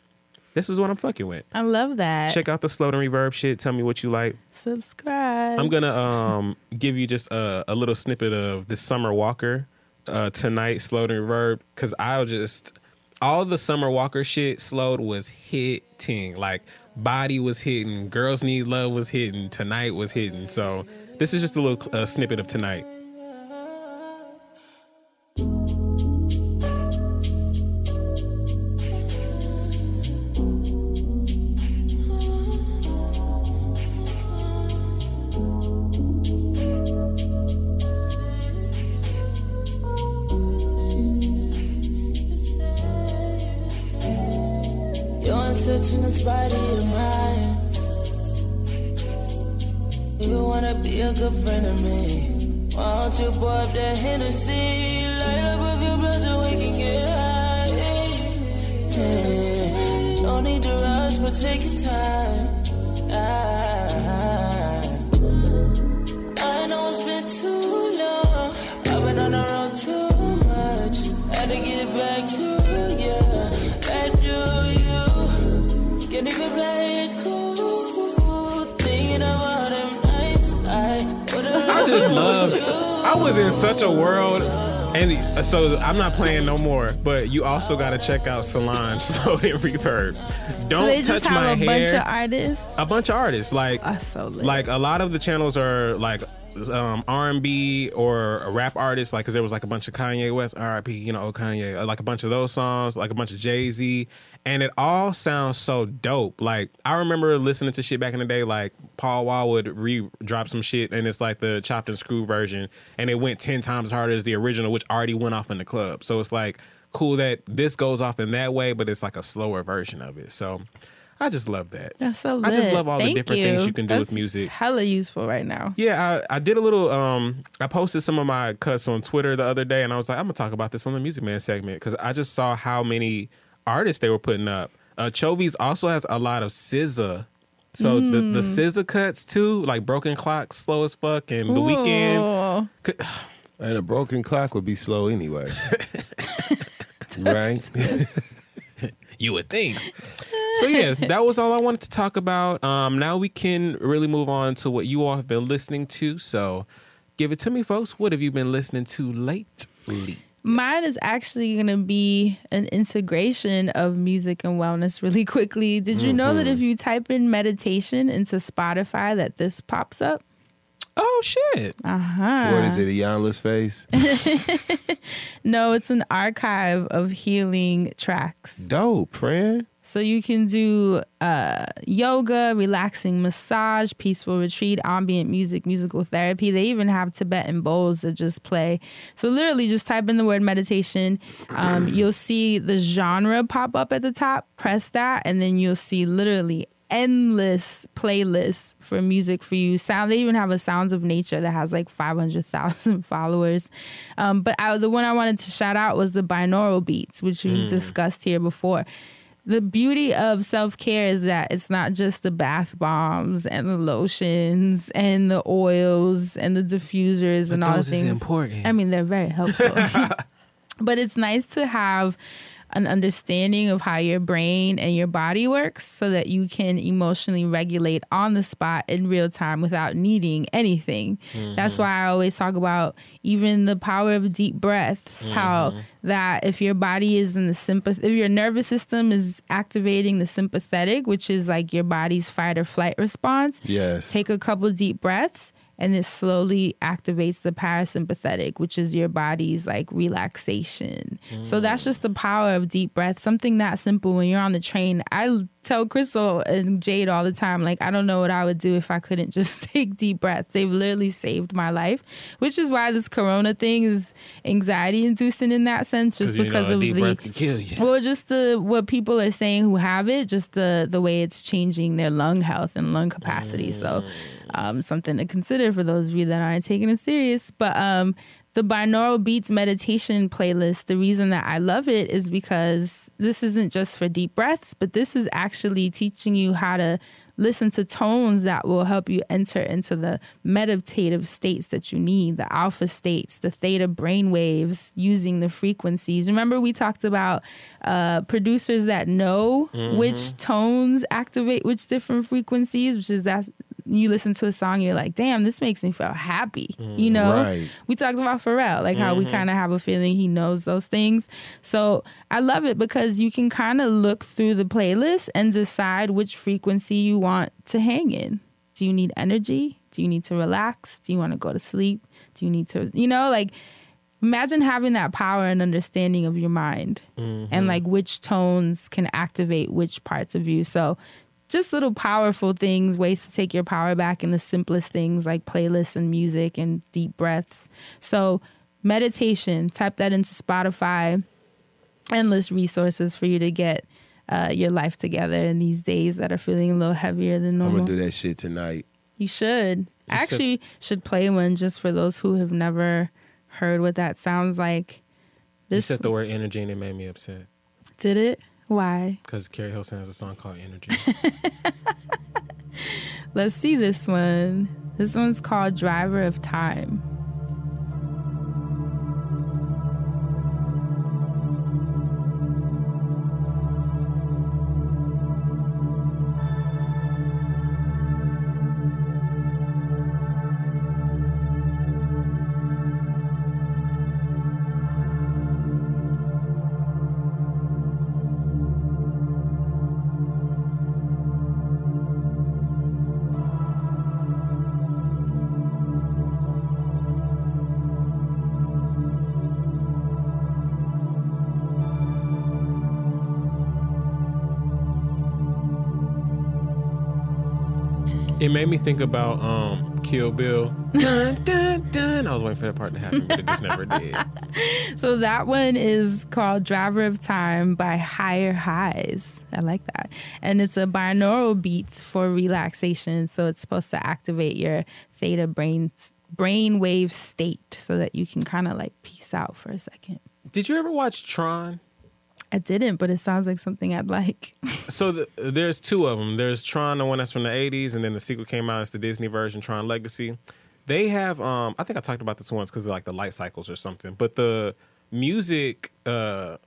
this is what I'm fucking with. I love that. Check out the slow and reverb shit. Tell me what you like. Subscribe. I'm gonna um give you just a, a little snippet of the Summer Walker uh tonight, slowed and reverb, because I'll just all the Summer Walker shit slowed was hitting. Like body was hitting, girls need love was hitting, tonight was hitting. So this is just a little uh, snippet of tonight. In the body of mine. You wanna be a good friend of me. Why don't you pour up that Hennessy? Light up a few blunts and we can get high. Yeah. Don't need to rush, but take your time. Love. I was in such a world And so I'm not playing no more, but you also got to check out Solange Slow and Reverb. Don't so they touch just have my a hair. bunch of artists. a bunch of artists like so like a lot of the channels are like um, R&B or a rap artists like because there was like a bunch of Kanye West R.I.P. you know oh Kanye like a bunch of those songs like a bunch of Jay Z and it all sounds so dope like I remember listening to shit back in the day like Paul Wall would re drop some shit and it's like the chopped and screwed version and it went 10 times harder as the original which already went off in the club so it's like cool that this goes off in that way but it's like a slower version of it so I just love that That's so I just love all the different you. things you can do with That's music. Hella useful right now. Yeah, I, I did a little. Um, I posted some of my cuts on Twitter the other day, and I was like, I'm gonna talk about this on the Music Man segment because I just saw how many artists they were putting up. Uh, Chovies also has a lot of SZA. So the the Mm. SZA cuts too, like Broken Clock, Slow as Fuck, and The Weekend. Ooh. And a broken clock would be slow anyway. right? You would think. So yeah, that was all I wanted to talk about. Um, now we can really move on to what you all have been listening to. So give it to me, folks. What have you been listening to lately? Mine is actually going to be an integration of music and wellness really quickly. Did you know that Mhm. if you type in meditation into Spotify that this pops up? Oh shit. Uh-huh. What is it, a Yanla's face? No, it's an archive of healing tracks. Dope, friend. So you can do uh, yoga, relaxing massage, peaceful retreat, ambient music, musical therapy. They even have Tibetan bowls that just play. So literally, just type in the word meditation. Um, you'll see the genre pop up at the top. Press that, and then you'll see literally endless playlists for music for you. Sound. They even have a Sounds of Nature that has like five hundred thousand followers. Um, but I, the one I wanted to shout out was the binaural beats, which we Mm. discussed here before the beauty of self care is that it's not just the bath bombs and the lotions and the oils and the diffusers and all the is things. important. I mean, they're very helpful. but it's nice to have an understanding of how your brain and your body works so that you can emotionally regulate on the spot in real time without needing anything. That's Mhm. why I always talk about even the power of deep breaths, how Mhm. that if your body is in the sympath if your nervous system is activating the sympathetic, which is like your body's fight or flight response, Yes. take a couple deep breaths and it slowly activates the parasympathetic, which is your body's like relaxation. So that's mm. just the power of deep breath. Something that simple when you're on the train. I tell Crystal and Jade all the time, like, I don't know what I would do if I couldn't just take deep breaths. They've literally saved my life, which is why this corona thing is anxiety inducing in that sense, just 'Cause because know of the breath can kill you. well, just the what people are saying who have it, just the the way it's changing their lung health and lung capacity. So, mm. Um, something to consider for those of you that aren't taking it serious. But um, the binaural beats meditation playlist. The reason that I love it is because this isn't just for deep breaths, but this is actually teaching you how to listen to tones that will help you enter into the meditative states that you need, the alpha states, the theta brain waves, using the frequencies. Remember, we talked about uh, producers that know Mhm. which tones activate which different frequencies, which is that you listen to a song, you're like, damn, this makes me feel happy. You know? Right. We talked about Pharrell, like how we Mhm. kind of have a feeling he knows those things. So I love it because you can kind of look through the playlist and decide which frequency you want to hang in. Do you need energy? Do you need to relax? Do you want to go to sleep? Do you need to, you know, like imagine having that power and understanding of your mind and like which tones can activate which parts of you. So just little powerful things, ways to take your power back in the simplest things like playlists and music and deep breaths. So, meditation, type that into Spotify. Endless resources for you to get uh, your life together in these days that are feeling a little heavier than normal. I'm gonna do that shit tonight. You should. I actually should play one just for those who have never heard what that sounds like. You This said the word energy and it made me upset did it? Why? because Keri Hilson has a song called Energy. Let's see this one. This one's called Driver of Time. Made me think about um, Kill Bill. dun, dun, dun. I was waiting for that part to happen, but it just never did. So that one is called Driver of Time by Higher Highs. I like that. And it's a binaural beat for relaxation. So it's supposed to activate your theta brain brain wave state so that you can kind of like peace out for a second. Did you ever watch Tron? I didn't, but it sounds like something I'd like. So the, there's two of them. There's Tron, the one that's from the '80s, and then the sequel came out. It's the Disney version, Tron Legacy. They have, um, I think I talked about this once because like the light cycles or something. But the music, uh,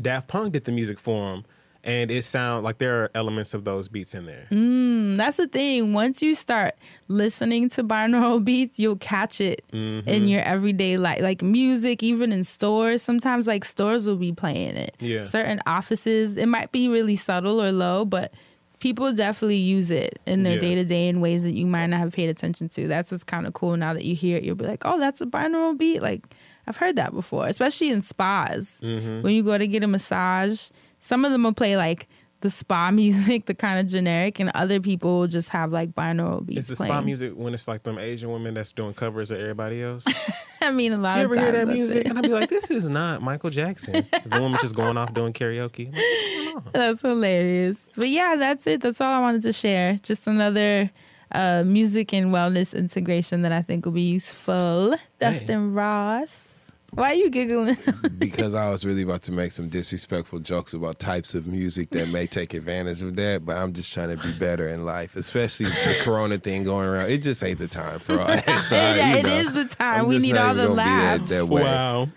Daft Punk did the music for them, and it sound like there are elements of those beats in there. Mm, that's the thing. Once you start listening to binaural beats, you'll catch it Mm-hmm. in your everyday life. Like music, even in stores, sometimes like stores will be playing it. Yeah. Certain offices, it might be really subtle or low, but people definitely use it in their day to day in ways that you might not have paid attention to. That's what's kind of cool. Now that you hear it, you'll be like, oh, that's a binaural beat. Like, I've heard that before, especially in spas. Mm-hmm. When you go to get a massage, some of them will play like the spa music, the kind of generic, and other people will just have like binaural beats Is the playing. spa music when it's like them Asian women that's doing covers of everybody else? I mean, a lot you of ever times. hear that music? And I'd be like, this is not Michael Jackson. the woman just going off doing karaoke. Like, what's going on? That's hilarious. But yeah, that's it. That's all I wanted to share. Just another uh, music and wellness integration that I think will be useful. Dustin Ross. Why are you giggling? because I was really about to make some disrespectful jokes about types of music that may take advantage of that, but I'm just trying to be better in life, especially the corona thing going around. It just ain't the time for all that. Sorry, Yeah, you it know. is the time. I'm We need all the gonna that- laughs. that. Wow.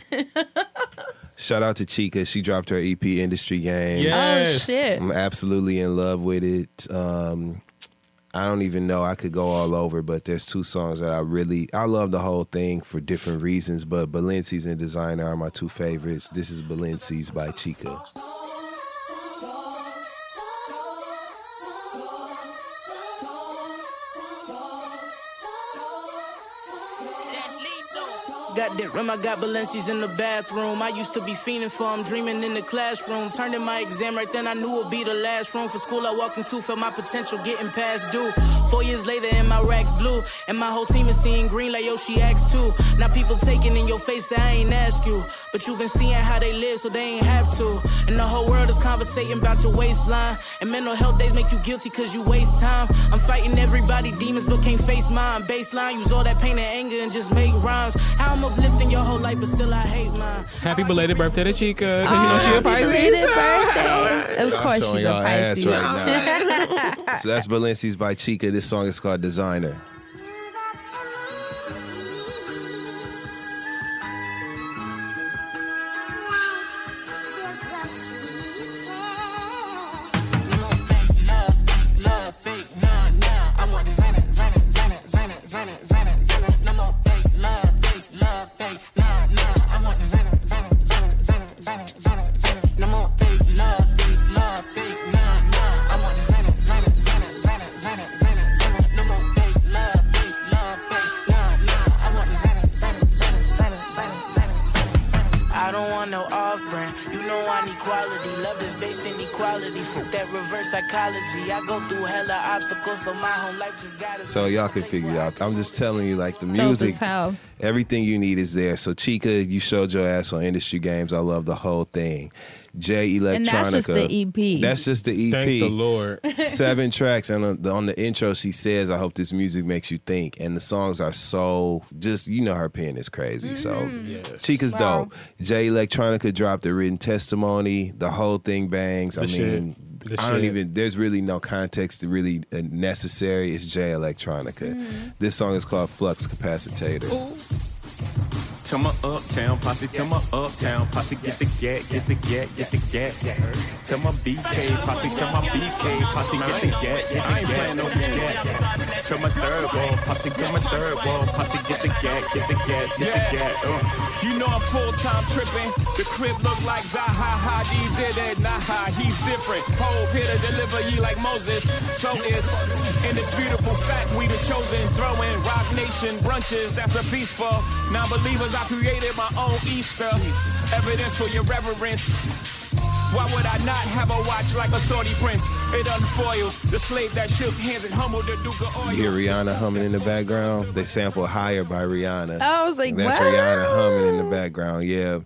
Shout out to Chika. She dropped her EP Industry Games. Yes. Oh shit. I'm absolutely in love with it. Um, I don't even know. I could go all over, but there's two songs that I really I love the whole thing for different reasons. But Balenci's and Designer are my two favorites. This is Balenci's by Chika. That rim, I got Balenci's in the bathroom. I used to be fiending for 'em, dreaming in the classroom. Turned in my exam right then, I knew it'd be the last room for school I walked into. Felt my potential getting past due. Four years later, and my racks blue. And my whole team is seeing green like Yoshi asked too. Now people taking in your face, I ain't ask you. But you been seeing how they live, so they ain't have to. And the whole world is conversating about your waistline. And mental health days make you guilty cause you waste time. I'm fighting everybody, demons, but can't face mine. Baseline, use all that pain and anger and just make rhymes. How I'm uplifting your whole life, but still I hate mine. Happy belated birthday to Chika. Oh, 'cause you know she a Happy Pisces. belated birthday. Of course, she's a y'all ass Pisces. right now. so that's Balenci's by Chika. This song is called Designer. So y'all can figure it out. I'm just telling you, like the music, everything you need is there. So Chika, you showed your ass on Industry Games. I love the whole thing. Jay Electronica. And that's just the EP. That's just the EP. Thank the Lord. Seven tracks, and on the, on the intro, she says, "I hope this music makes you think." And the songs are so just, you know, her pen is crazy. So mm-hmm. Yes. Chika's Wow. dope. Jay Electronica dropped a written testimony. The whole thing bangs. I The shit. Mean, The I don't shit. even. There's really no context to really uh, necessary. It's Jay Electronica. This song is called Flux Capacitator. To my uptown posse, to my uptown posse, get the gat, get the gat, get the gat. To my BK posse, to my BK posse, get the gat, get the gat, no gat. To my Third Ward posse, to my third wall posse, get the gat, get the gat, get the gat. Uh. You know I'm full time tripping. The crib look like Zaha Hadid did it. Nah, he's different. Hove here to deliver ye like Moses. So it's in this beautiful fact we the chosen. Throwing Roc Nation brunches. That's a piece for non-believers. I created my own Easter. Evidence for your reverence. Why would I not have a watch like a Saudi prince? It unfoils the slave that shook hands and humbled the Duke of Oil. You hear Rihanna humming in the background? They sample Higher by Rihanna. I was like, That's what? Rihanna humming in the background. Yeah.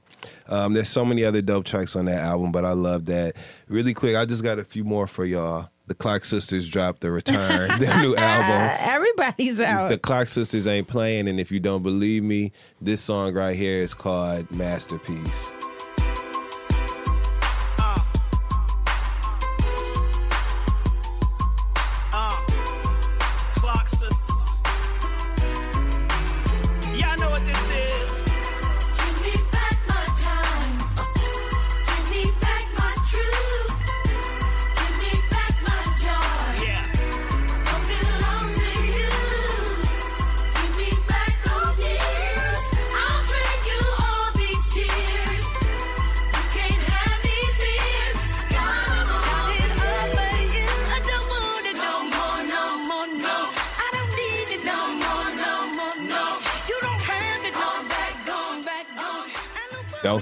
Um, there's so many other dope tracks on that album, but I love that. Really quick, I just got a few more for y'all. The Clark Sisters dropped the Return, their new album. Everybody's out. The Clark Sisters ain't playing, and if you don't believe me, this song right here is called Masterpiece.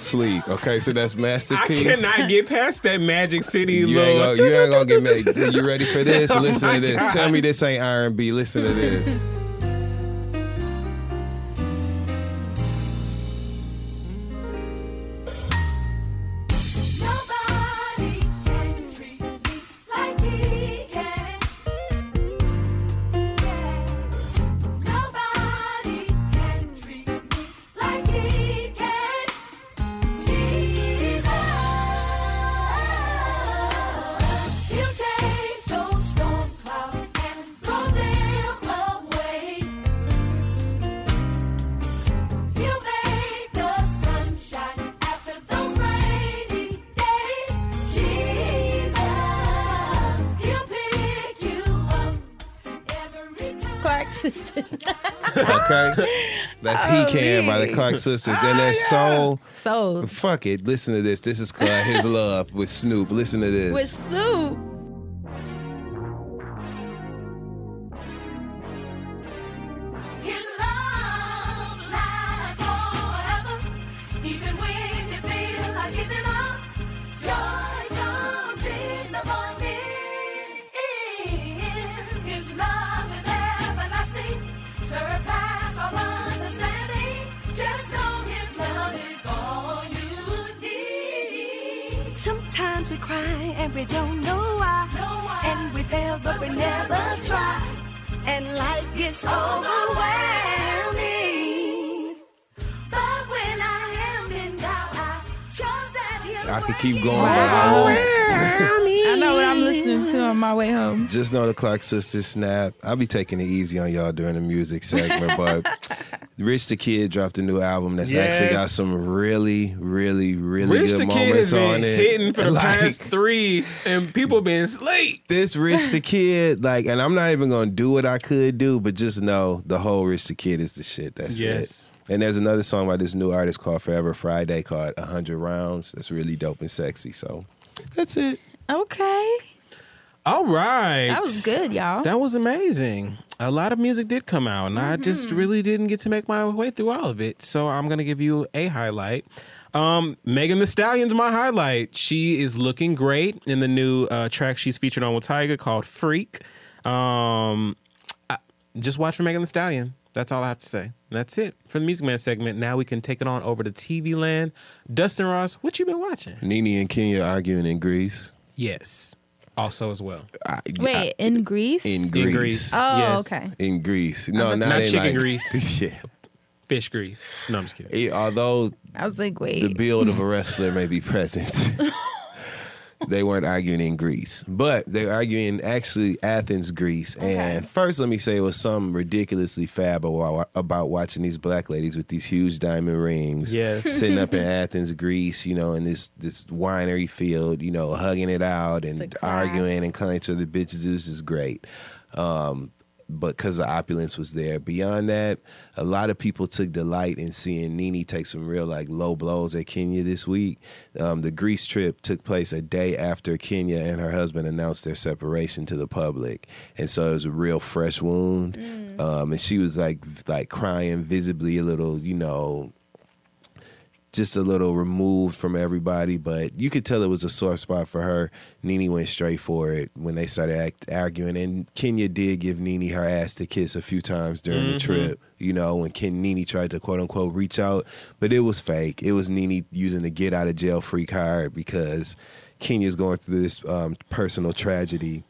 Sleep. Okay, so that's masterpiece. I cannot get past that Magic City. You little- ain't, gonna, you ain't gonna get mad. You ready for this? Oh Listen to this. God. Tell me this ain't R&B. Listen to this. That's He Oh, Can by the. Clark Sisters, and ah, that's so. So Fuck it. Listen to this. This is called His Love with Snoop. Listen to this. with Snoop. Clark Sisters snap. I'll be taking it easy on y'all during the music segment, but Rich the Kid dropped a new album that's actually got some really, really, really Rich good the Kid moments has been on it. hitting for the Like, past three, and people been late. this Rich the Kid, like, and I'm not even gonna do what I could do, but just know the whole Rich the Kid is the shit. That's Yes. it. And there's another song by this new artist called Forever Friday called hundred rounds. That's really dope and sexy. So that's it. Okay. All right. That was good, y'all. That was amazing. A lot of music did come out, and I just Mm-hmm. really didn't get to make my way through all of it. So I'm gonna give you a highlight. Um, Megan Thee Stallion's my highlight. She is looking great in the new uh, track she's featured on with Tyga called "Freak." Um, I, just watch for Megan Thee Stallion. That's all I have to say. That's it for the Music Man segment. Now we can take it on over to TV land. Dustin Ross, what you been watching? Nene and Kenya arguing in Greece. Yes, also as well. I, Wait, in Greece? in In Greece. Greece. Oh, Yes. okay. In Greece. No, not, Not in, chicken like- grease. yeah. Fish grease. No, I'm just kidding. Eh, Although I was like, wait. the build of a wrestler may be present. they weren't arguing in Greece, but they're arguing actually Athens, Greece. And first, let me say it was something ridiculously fab about, about watching these black ladies with these huge diamond rings, Yes. sitting up in Athens, Greece, you know, in this this winery field, you know, hugging it out and arguing and calling each other bitches. It was just great. Um, but because the opulence was there. Beyond that, a lot of people took delight in seeing Nene take some real like low blows at Kenya this week. Um, the Greece trip took place a day after Kenya and her husband announced their separation to the public, and so it was a real fresh wound. Um, and she was like like crying visibly a little, you know. Just a little removed from everybody, but you could tell it was a sore spot for her. Nene went straight for it when they started act, arguing, and Kenya did give Nene her ass to kiss a few times during the Mhm. trip. You know, when Ken Nene tried to quote unquote reach out, but it was fake. It was Nene using the get out of jail free card because Kenya's going through this um, personal tragedy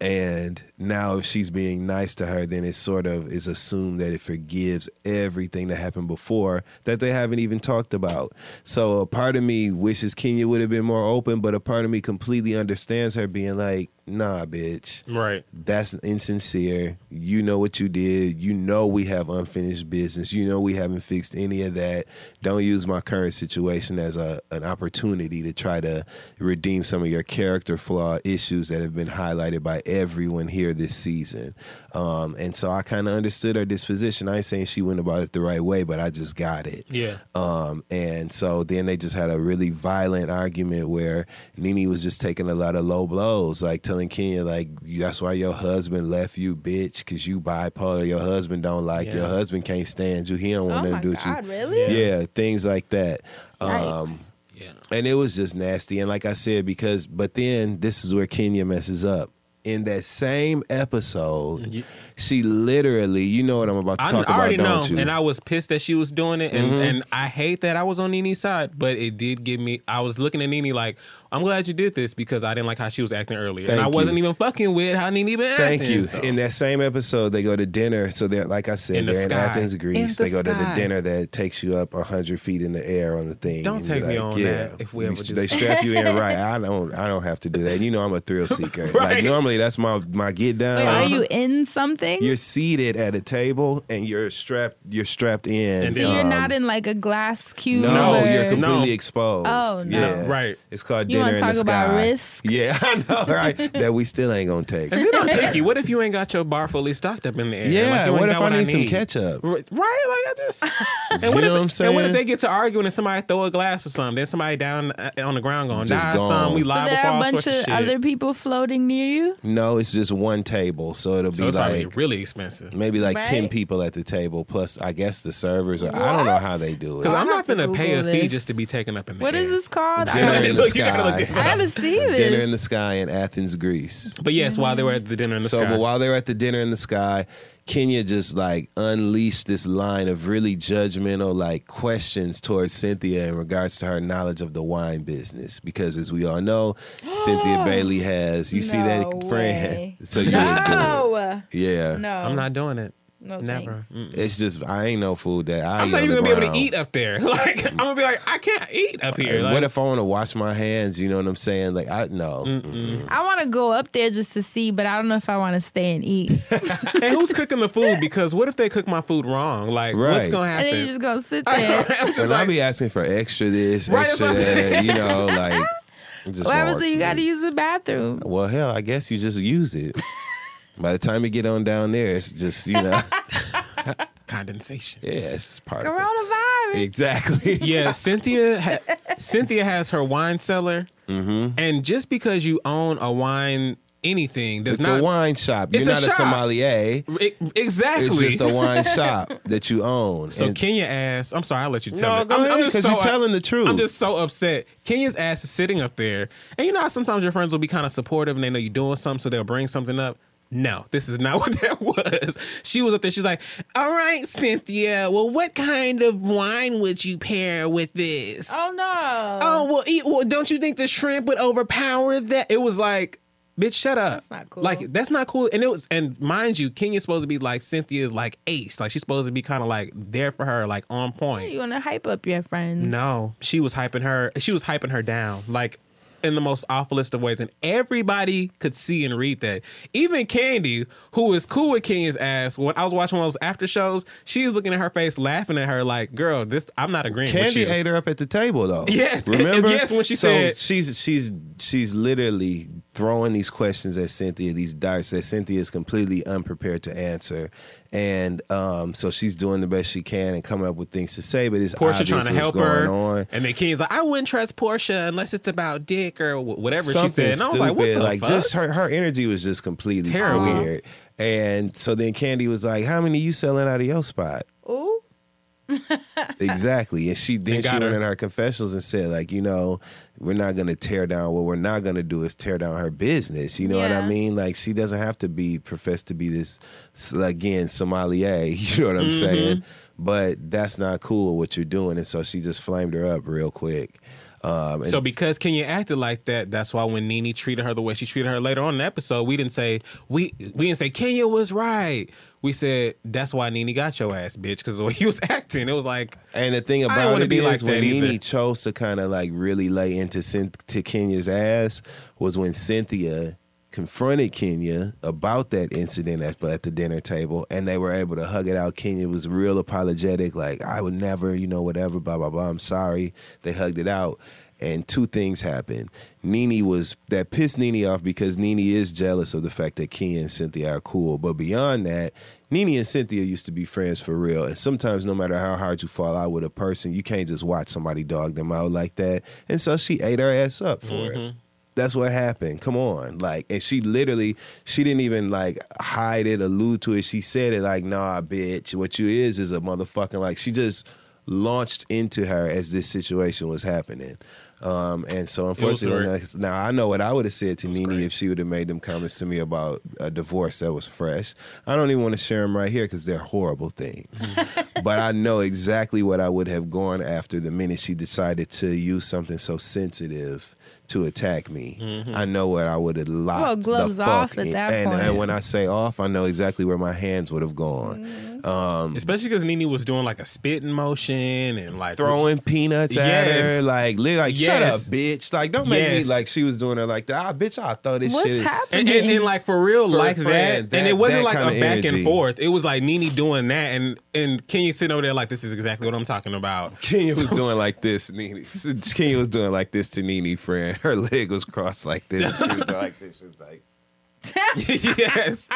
and now if she's being nice to her then it sort of is assumed that it forgives everything that happened before that they haven't even talked about. So a part of me wishes kenya would have been more open but a part of me completely understands her being like nah bitch. Right. That's insincere. You know what you did. You know we have unfinished business. You know we haven't fixed any of that. Don't use my current situation as a an opportunity to try to redeem some of your character flaw issues that have been highlighted by everyone here this season um, and so i kind of understood her disposition i ain't saying she went about it the right way but i just got it Yeah. um, and so then they just had a really violent argument where Nene was just taking a lot of low blows, like telling Kenya, like, that's why your husband left you, bitch, because you bipolar. Your husband don't like. Yeah. Your husband can't stand you. He don't want Oh to do with God, you. really? Yeah, things like that. Um, yeah. And it was just nasty. And like I said, because, but then this is where Kenya messes up. In that same episode, she literally, you know what I'm about to I talk already about, know, don't you? and I was pissed that she was doing it, and, Mhm. and I hate that I was on Nene's side, but it did give me. I was looking at Nene like, I'm glad you did this because I didn't like how she was acting earlier, and Thank I wasn't even fucking with how Nene been acting. Thank you. so- In that same episode, they go to dinner. So they're like I said, In they're in sky. Athens, Greece. In They the go to the dinner that takes you up hundred feet in the air on the thing. Don't take you're me like, on that if we ever do They something. strap you in right. I don't. I don't have to do that. You know, I'm a thrill seeker. Like normally, that's my my get down. Wait, are you in something? You're seated at a table and you're strapped. You're strapped in. so you're um, not in like a glass cube. No, or- you're completely exposed. Oh, no. Yeah, right. It's called You dinner wanna in the talk about sky. risk? Yeah, I know, right? that we still ain't gonna take. And then I'm thinking, what if you ain't got your bar fully stocked up in the air? Yeah, Like, you ain't what got if I need some ketchup? Right, like I just. And You what know if, what I'm saying? And what if they get to arguing and somebody throw a glass or something? Then somebody down uh, on the ground going, Just die, some. We gone. So there are a bunch of of other people floating near you. No, it's just one table, so it'll So be it's probably like really expensive. maybe like ten people at the table, plus I guess the servers. Or I don't know how they do it. Because I'm not have to gonna pay a Google fee just to be taken up in the What air. is this called? Dinner I, in the Look, you gotta look sky. this I gotta see this. Dinner in the sky in Athens, Greece. But yes, while they were at the dinner in the so, sky. but while they were at the dinner in the sky, Kenya just like unleashed this line of really judgmental like questions towards Cynthia in regards to her knowledge of the wine business. Because as we all know, Cynthia Bailey has you see that friend. way. So you would do it. no, Yeah. no, I'm not doing it. No, Never. thanks. It's just I ain't no food that I I'm eat not even gonna be able to eat up there. Like I'm gonna be like, I can't eat up here. Like, what if I want to wash my hands? You know what I'm saying? Like I no. Mm-mm. I want to go up there just to see, but I don't know if I want to stay and eat. and who's cooking the food? Because what if they cook my food wrong? Like, what's gonna happen? and then you just go sit there. I'm just And I'll be asking for extra this, Right, extra that's that. You know, like just what happens if you got to use the bathroom? Well, hell, I guess you just use it. By the time you get on down there, it's just you know, condensation. yeah, it's just part of it. Coronavirus. Exactly. Yeah, Cynthia. Ha- Cynthia has her wine cellar, Mm-hmm. and just because you own a wine anything does It's not a wine shop. You're It's a not a, sommelier. E- exactly. It's just a wine shop that you own. So And- Kenya ass. I'm sorry, I'll let you tell No, it. go I'm, I'm ahead, just 'cause so you're telling the truth. I'm just so upset. Kenya's ass is sitting up there, and you know how sometimes your friends will be kind of supportive and they know you're doing something, so they'll bring something up. No, this is not what that was. She was up there. She's like, "All right, Cynthia. Well, what kind of wine would you pair with this? Oh no! Oh well, eat, well, don't you think the shrimp would overpower that? It was like, bitch, shut up. That's not cool. Like that's not cool. And it was, and mind you, Kenya's supposed to be like Cynthia's like ace. Like she's supposed to be kind of like there for her, like on point. you want to hype up your friends? No, she was hyping her. She was hyping her down, like in the most awfulest of ways, and everybody could see and read that. Even Kandi, who is cool with Kenya's ass, when I was watching one of those after shows, she's looking at her face, laughing at her, like, "Girl, this I'm not agreeing with Kandi you." ate her up at the table though. Yes, remember? yes, when she so said- she's she's she's literally throwing these questions at Cynthia, these darts that Cynthia is completely unprepared to answer, and um, so she's doing the best she can and coming up with things to say, but it's Portia obvious trying to what's help her, on. and then Kenya's like, "I wouldn't trust Portia unless it's about Dick or whatever Something she said." And I was like, "What the fuck?" just her her energy was just completely Terrible. weird. And so then Kandi was like, "How many you selling out of your spot?" Ooh. exactly. And she then she got went in her confessionals and said, like, you know, we're not gonna tear down what we're not gonna do is tear down her business. You know what I mean? Like she doesn't have to be professed to be this again, sommelier, you know what I'm Mhm. saying? But that's not cool what you're doing. And so she just flamed her up real quick. Um, So because Kenya acted like that, that's why when Nene treated her the way she treated her later on in the episode, we didn't say we we didn't say Kenya was right. We said that's why Nene got your ass, bitch, because the way he was acting, it was like. And the thing about it be is like when Nene either. chose to kind of like really lay into to Kenya's ass was when Cynthia confronted Kenya about that incident at, at the dinner table, and they were able to hug it out. Kenya was real apologetic, like I would never, you know, whatever, blah blah blah. I'm sorry. They hugged it out. And two things happened. Nene was that pissed Nene off because Nene is jealous of the fact that Kenya and Cynthia are cool. But beyond that, Nene and Cynthia used to be friends for real. And sometimes, no matter how hard you fall out with a person, you can't just watch somebody dog them out like that. And so she ate her ass up for it. Mm-hmm. That's what happened. Come on. Like, and she literally, she didn't even like hide it, allude to it. She said it like, nah, bitch, what you is is a motherfucking, like, she just launched into her as this situation was happening. Um, and so unfortunately, hurt. now I know what I would have said to Nene if she would have made them comments to me about a divorce that was fresh. I don't even want to share them right here because they're horrible things. but I know exactly what I would have gone after the minute she decided to use something so sensitive to attack me. Mm-hmm. I know where I would have locked Well, gloves the fuck off at in. that and, point. and when I say off, I know exactly where my hands would have gone. Mm-hmm. Um, Especially because Nene was doing like a spitting motion and like throwing peanuts at her, Yes. like, li- like shut up, bitch. Like, don't make me like she was doing it like that. Ah, bitch, I throw this What's shit. happening? And, and, and like for real, For a like friend, that. that- and it wasn't like a back energy. and forth. It was like Nene doing that, and and Kenya sitting over there like, this is exactly what I'm talking about. Kenya was doing like this. Nene. Kenya was doing like this to Nene, friend. Her leg was crossed like this. She was like this. She was like, yes.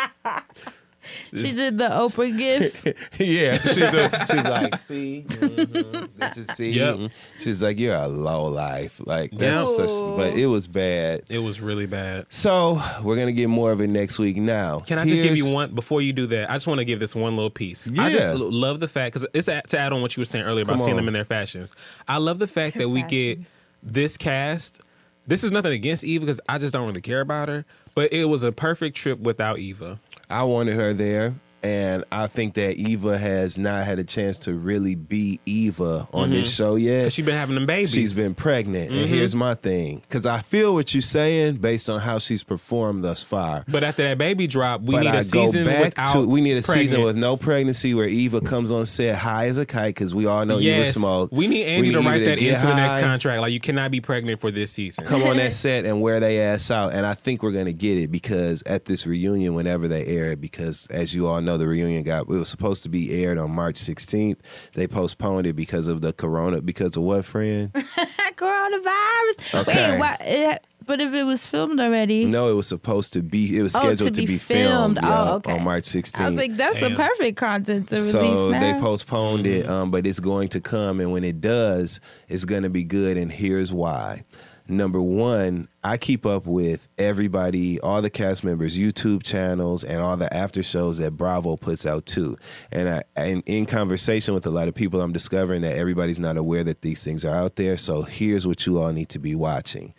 she did the Oprah gift. yeah. She do, she's like, see, mhm, this is see. Yep. She's like, you're a low life. Like, Yep. that's such, but it was bad. It was really bad. So we're gonna get more of it next week. Now, Can I just give you one before you do that? I just want to give this one little piece. I just love the fact because it's a, to add on what you were saying earlier about seeing them in their fashions. I love the fact Their that we get this cast. This is nothing against Eva because I just don't really care about her. But it was a perfect trip without Eva. I wanted her there. And I think that Eva has not had a chance to really be Eva on this show yet. She's been having them babies. She's been pregnant. And Mhm. here's my thing. Because I feel what you're saying based on how she's performed thus far. But after that baby drop, we but need a I season go back without to we need a pregnant. season with no pregnancy where Eva comes on set high as a kite because we all know Eva yes, smoke. we need Andy to Eva write that get into the next contract. Like you cannot be pregnant for this season. Come on that set and wear they ass out, and I think we're gonna get it because at this reunion, whenever they air it, because as you all know, the reunion got it was supposed to be aired on March 16th. They postponed it because of the corona. Because of what, friend? Coronavirus. Okay. Wait, what? It, but if it was filmed already, No, it was supposed to be. It was Oh, scheduled to to be be, filmed. filmed. Oh, yeah, okay. on March 16th. I was like, that's the Damn. perfect content to release so now. they postponed it, um, but it's going to come, and when it does, it's going to be good. And here's why. Number one, I keep up with everybody, all the cast members' YouTube channels, and all the after shows that Bravo puts out too. And I, and in conversation with a lot of people, I'm discovering that everybody's not aware that these things are out there. So here's what you all need to be watching.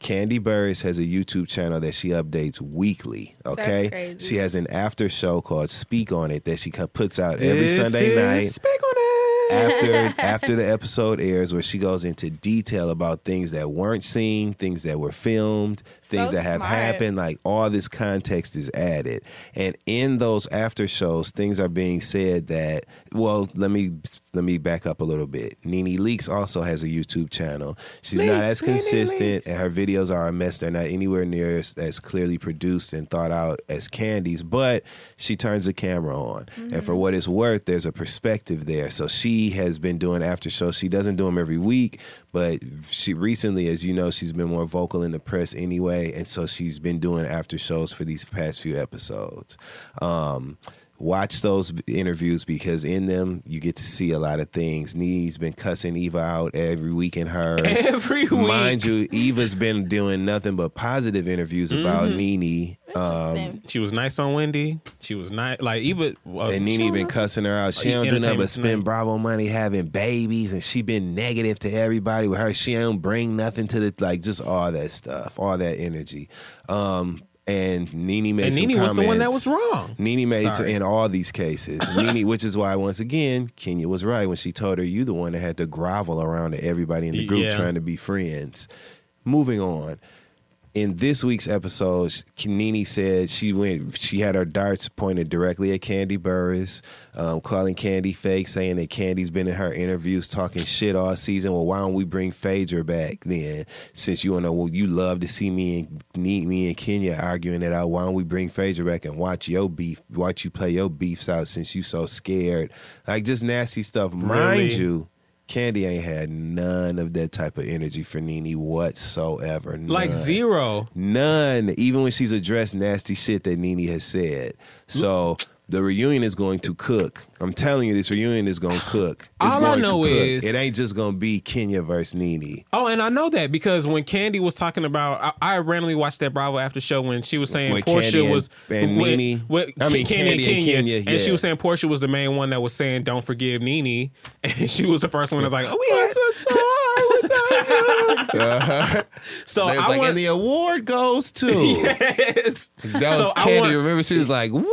Kandi Burruss has a YouTube channel that she updates weekly. Okay, crazy. she has an after show called Speak on It that she puts out every This Sunday is night Speak on it. After after the episode airs where she goes into detail about things that weren't seen, things that were filmed, things So that have smart. happened, like all this context is added. And in those after shows, things are being said that well, let me let me back up a little bit. Nene Leakes also has a YouTube channel. She's not as Leakes, Nene consistent and her videos are a mess. They're not anywhere near as, as clearly produced and thought out as Kandi's, but she turns the camera on. And for mm-hmm. what it's worth, there's a perspective there. So she has been doing after shows. She doesn't do them every week, but she recently, as you know, she's been more vocal in the press anyway. And so she's been doing after shows for these past few episodes. Um, Watch those interviews because in them you get to see a lot of things. Nee's been cussing Eva out every week in hers. Every week. Mind you, Eva's been doing nothing but positive interviews about Mm-hmm. Nene Um, She was nice on Wendy. She was nice. Like Eva. uh, and Nene been cussing her out. She don't do nothing but spend Bravo money having babies, and she been negative to everybody with her. She don't bring nothing to the like, just all that stuff, all that energy. Um, and Nene made And some Nene was the one that was wrong. Nene made Sorry. in all these cases. Nene, which is why once again Kenya was right when she told her you the one that had to grovel around to everybody in the group Yeah. trying to be friends. Moving on. In this week's episode, Nene said she went. She had her darts pointed directly at Kandi Burruss, um, calling Kandi fake, saying that Kandi's been in her interviews talking shit all season. Well, why don't we bring Phaedra back then? Since you know, well, you love to see me and me, me and Kenya arguing it out. Why don't we bring Phaedra back and watch your beef, watch you play your beefs out since you so scared? Like just nasty stuff. Mind Really? you. Kandi ain't had none of that type of energy for Nene whatsoever. Like zero. None. Even when she's addressed nasty shit that Nene has said. So the reunion is going to cook. I'm telling you, this reunion is going to cook. It's All I know to cook. is- it ain't just going to be Kenya versus Nene. Oh, and I know that because when Kandi was talking about, I, I randomly watched that Bravo after show when she was saying Portia and- was and Nene- when- I mean, Kandi, and Kandi and Kenya, Kenya, and she was saying Portia was the main one that was saying don't forgive Nene, and she was the first one that was like, oh, we had Uh-huh. So I like, want- and the award goes to. yes, That was So Kandi. want- Remember, she was like, "What?"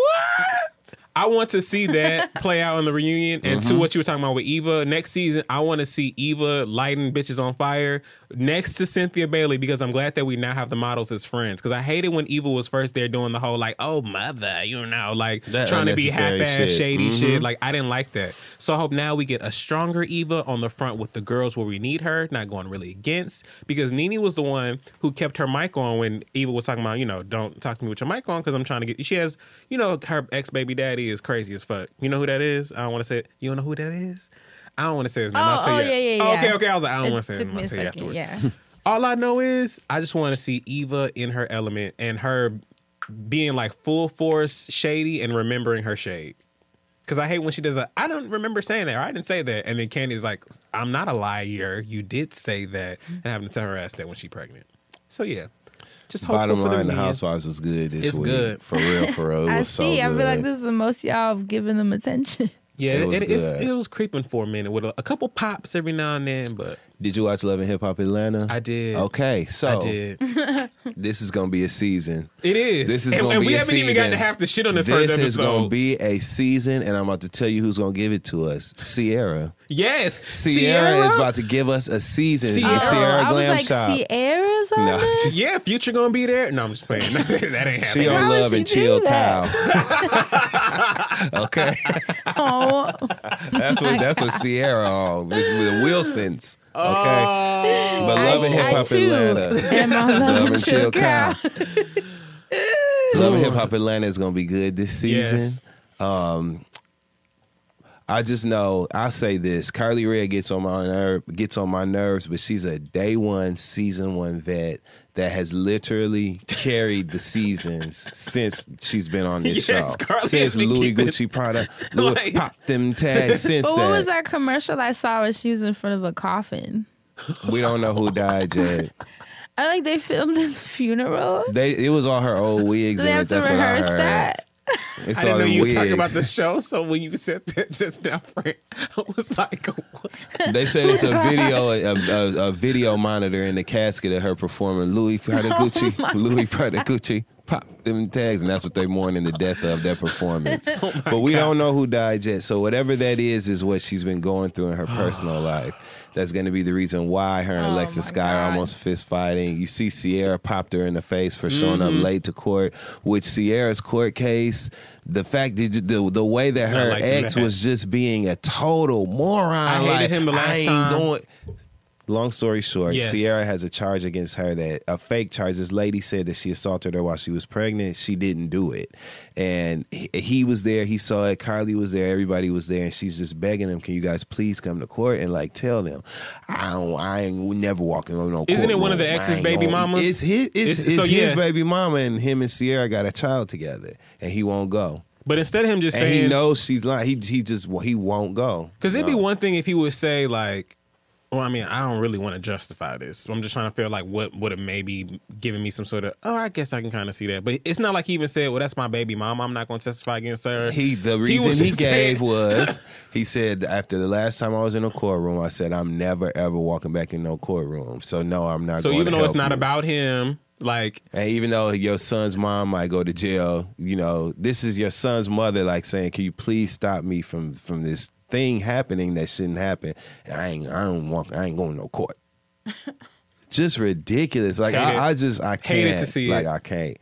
I want to see that play out in the reunion. And to Mhm. what you were talking about with Eva, next season, I want to see Eva lighting bitches on fire next to Cynthia Bailey because I'm glad that we now have the models as friends. Because I hated when Eva was first there doing the whole like, oh mother, you know, like That trying to be half ass shady Mhm. shit. Like I didn't like that. So I hope now we get a stronger Eva on the front with the girls where we need her, not going really against. Because Nene was the one who kept her mic on when Eva was talking about, you know, don't talk to me with your mic on because I'm trying to get. She has, you know, her ex baby daddy is crazy as fuck. You know who that is? I don't want to say it. You don't know who that is? I don't want to say his name. I'll Oh, tell oh, you. yeah, yeah, Oh, yeah. okay, okay. I was like, I don't It want to say it. took I'm me going a to tell you afterwards. yeah. All I know is I just want to see Eva in her element and her being like full force shady and remembering her shade. Because I hate when she does a, I don't remember saying that, or I didn't say that. And then Kandi's like, I'm not a liar. You did say that. And having to tell her ass that when she's pregnant. So yeah. Just hopeful Bottom for the line, the. Housewives was good this It's week. good. For real, for real. It I was so see. I feel like this is the most y'all have given them attention. Yeah, It it, was it, it's, it was creeping for a minute with a, a couple pops every now and then, but Did you watch Love and Hip Hop Atlanta? I did. Okay, so I did. this is gonna be a season. It is. This is And- gonna be a season. and be we a haven't even season. gotten to half the shit on this This first is gonna be a season, and I'm about to tell you who's gonna give it to us. Sierra. Yes, Sierra, is about to give us a season. Sierra. with Sierra oh, I was like, Shop. Sierra's on No, this? Yeah, Future gonna be there. No, I'm just playing. that ain't happening. She on How would Love she and do Chill that? Cow. okay, Oh, that's what that's what Sierra on. This with the Wilsons. Okay, Oh. but Love and Hip Hop Atlanta. am on Love and Chill Cow. Love and Hip Hop Atlanta is gonna be good this season. Yes. Um, I just know I say this: Karlie Redd gets on my nerve, gets on my nerves, but she's a day one, season one vet that has literally carried the seasons since she's been on this Yes, show. Karlie since Louis keeping- Gucci Prada, Louis, Like- pop them tags. Since but what that, was that commercial I saw where she was in front of a coffin? we don't know who died yet. I like they filmed in the funeral. They it was all her old wigs. Do they in have it. to That's what I rehearse heard. that? It's I didn't know you were talking about the show. So when you said that just now, Frank, I was like, what? They said it's a video, a, a, a video monitor in the casket of her performing Louis Prada oh Gucci, Louis Prada Gucci, pop them tags, and that's what they're mourning the death of that performance. Oh but we don't know who died yet. So whatever that is, is what she's been going through in her personal life. That's going to be the reason why her and Oh Alexis my Sky are almost fist fighting. You see Sierra popped her in the face for showing up mm-hmm. late to court, which Sierra's court case, the fact that the the way that her like ex that. was just being a total moron. I hated like, him the last I ain't time. Going, Long story short, Yes. Sierra has a charge against her that a fake charge. This lady said that she assaulted her while she was pregnant. She didn't do it, and he, he was there. He saw it. Karlie was there. Everybody was there, and she's just begging him, "Can you guys please come to court and like tell them I don't. I ain't never walking on no." Court. Isn't it one of the ex's baby gonna-" mamas? It's his. It's, It's- it's so, his yeah. baby mama, and him and Sierra got a child together, and he won't go. But instead of him just And saying, he knows she's lying. He he just well, he won't go. Because it'd be one thing if he would say like, Well, I mean, I don't really want to justify this. I'm just trying to feel like what would have maybe given me some sort of, oh, I guess I can kind of see that. But it's not like he even said, well, that's my baby mom. I'm not going to testify against her. He the reason was he, gave saying- was he said after the last time I was in a courtroom, I said I'm never ever walking back in no courtroom. So no, I'm not. So even though it's not you. about him, like, and even though your son's mom might go to jail, you know, this is your son's mother, like saying, "Can you please stop me from from this thing happening that shouldn't happen?" I ain't, I don't want, I ain't going to no court. just ridiculous. Like I, I just, I can't. Hated to see like it. I can't.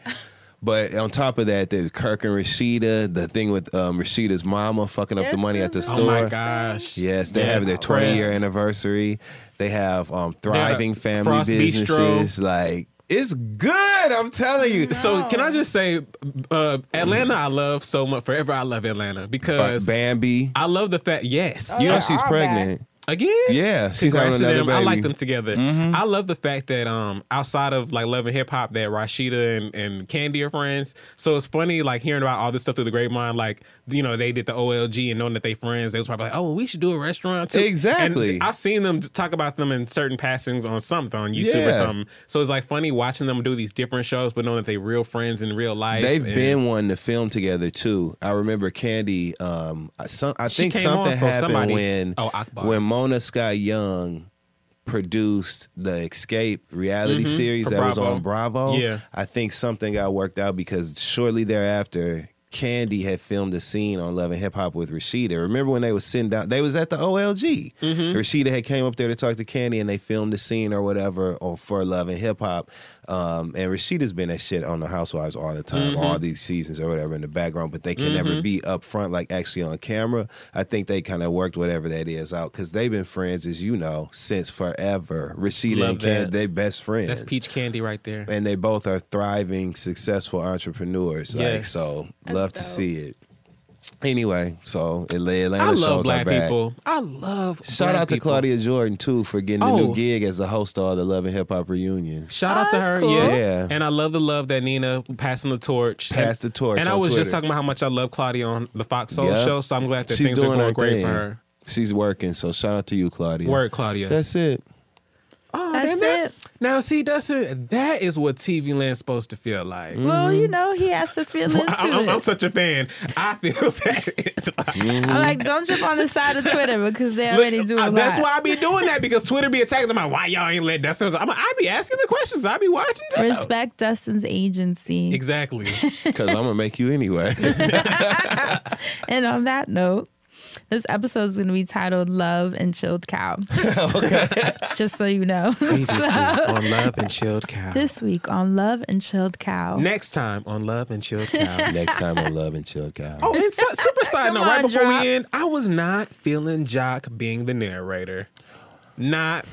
But on top of that, there's Kirk and Rasheeda. The thing with um, Rasheeda's mama fucking up the They're money at the store. oh my gosh. Yes, they Yes, have their 20 year anniversary. They have um, thriving family Frost Bistro. businesses. Like it's good. I'm telling you. So can I just say, uh, Atlanta, I love so much. Forever, I love Atlanta because Bambi. I love the fact. Yes, you know she's all pregnant. Again. Yeah, she's Congrats having another them. I like them together. I love the fact that um outside of like Love and Hip Hop that Rasheeda and, and Kandi are friends. So it's funny like hearing about all this stuff through the grapevine. Like you know they did the OLG and knowing that they friends. They was probably like, oh, we should do a restaurant too. Exactly. And I've seen them talk about them in certain passings on something on YouTube or something. So it's like funny watching them do these different shows, but knowing that they real friends in real life. They've and- been wanting to film together too. I remember Kandi. Um, I- some, I She think something happened somebody. when Oh, Akbar. when Mona Scott Young produced the Escape reality Mhm, series for that was on Bravo. Yeah. I think something got worked out because shortly thereafter. Kandi had filmed a scene on Love and Hip Hop with Rasheeda. Remember when they was sitting down? They was at the OLG. Mm-hmm. Rasheeda had came up there to talk to Kandi, and they filmed the scene or whatever or for Love and Hip Hop. Um, and Rasheeda's been that shit on the Housewives all the time, Mm-hmm. all these seasons or whatever in the background, but they can never Mhm. be up front like actually on camera. I think they kind of worked whatever that is out because they've been friends, as you know, since forever. Rasheeda Love and Kandi, they best friends. That's peach candy right there. and they both are thriving, successful entrepreneurs. Like Yes. so, love to see it. Anyway, so Atlanta I love shows black are back. people. I love. Shout black out to people. Claudia Jordan too for getting the Oh. new gig as the host of the Love and Hip Hop reunion. Shout Oh, out to that's her, cool. yes. Yeah. And I love the love that Nina passing the torch. Passed the torch And I on was Twitter. just talking about how much I love Claudia on the Fox Soul Yep. show, so I'm glad that She's things doing are going her great thing. for her. She's working, so shout out to you, Claudia. Word, Claudia. That's it. Oh, That's damn that- it. Now, see, that's it. That is what TV Land's supposed to feel like. Well, you know, he has to feel into I'm, I'm- I'm such a fan. I feel sad. I'm like, don't jump on the side of Twitter because they're already doing Uh, That's why I be doing that because Twitter be attacking them. Like, why y'all ain't let Dustin? I'm like, I be asking the questions. I be watching. too. Respect Dustin's agency. Exactly. Because I'm gonna make you anyway. And on that note, this episode is going to be titled "Love and Chilled Cow." Okay. Just so you know. So, on Love and Chilled Cow. this week on Love and Chilled Cow. Next time on Love and Chilled Cow. Next time on Love and Chilled Cow. Oh, and so, super side Come note, right before Drops. we end, I was not feeling Joc being the narrator. Not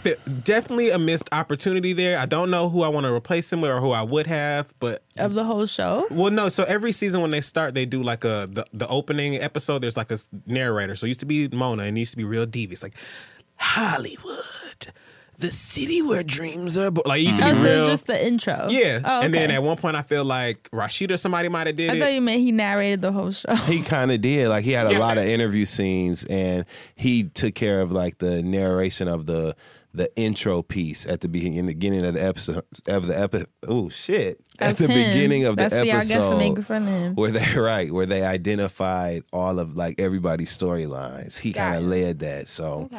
definitely a missed opportunity there. I don't know who I want to replace him with or who I would have, but of the whole show. well, no. So every season when they start, they do like a the, the opening episode. There's like a narrator. So it used to be Mona, and it used to be real devious, like Hollywood, the city where dreams are. Bo-. Like it used to Oh, be so real. it's just the intro. yeah, Oh, and then at one point I feel like Rasheeda or somebody might have did I it. thought you meant he narrated the whole show. He kind of did. Like he had a lot of interview scenes, and he took care of like the narration of the the intro piece at the beginning, in the beginning of the episode of the episode. Oh shit! That's at the him. beginning of That's the what y'all for episode, where they right where they identified all of like everybody's storylines. He kind of led that. So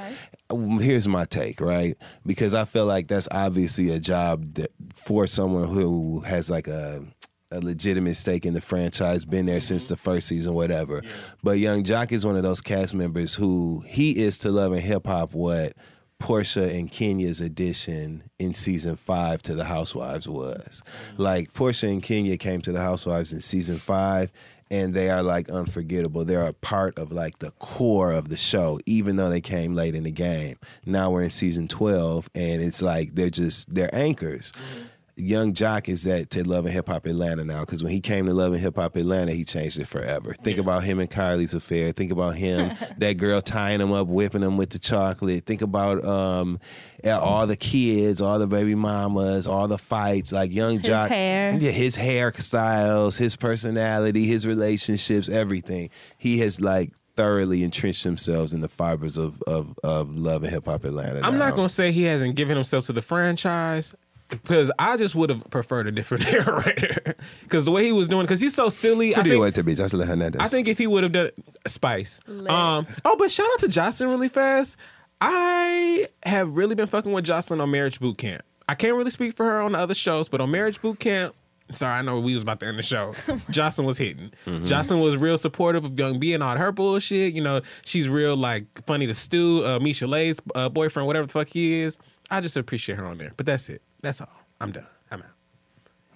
Okay. here's my take, right? Because I feel like that's obviously a job that for someone who has like a a legitimate stake in the franchise, been there since mm-hmm. the first season, whatever. But Yung Joc is one of those cast members who he is to love and hip hop what Portia and Kenya's addition in season five to the Housewives was. Mm. Like Portia and Kenya came to the Housewives in season five and they are like unforgettable. They're a part of like the core of the show, even though they came late in the game. Now we're in season 12 and it's like they're just, they're anchors. Mm-hmm. Yung Joc is that to Love and Hip Hop Atlanta now because when he came to Love and Hip Hop Atlanta, he changed it forever. Think about him and Kylie's affair. Think about him, that girl tying him up, whipping him with the chocolate. Think about um, all the kids, all the baby mamas, all the fights. Like Young His Joc, hair. yeah, his hairstyles, his personality, his relationships, everything. He has like thoroughly entrenched themselves in the fibers of of, of love and hip hop Atlanta. I'm not gonna say he hasn't given himself to the franchise because I just would have preferred a different narrator because the way he was doing because he's so silly. Who I do you think, want to be? Joseline Hernandez. I think if he would have done Spice. Um. Oh, but shout out to Joseline really fast. I have really been fucking with Joseline on Marriage Boot Camp. I can't really speak for her on the other shows, but on Marriage Boot Camp. Sorry, I know we was about to end the show. Joseline was hitting. Joseline was real supportive of Young B and all her bullshit. You know, she's real like funny to Stu, uh, Misha Lay's uh, boyfriend, whatever the fuck he is. I just appreciate her on there. But that's it. That's all. I'm done. I'm out.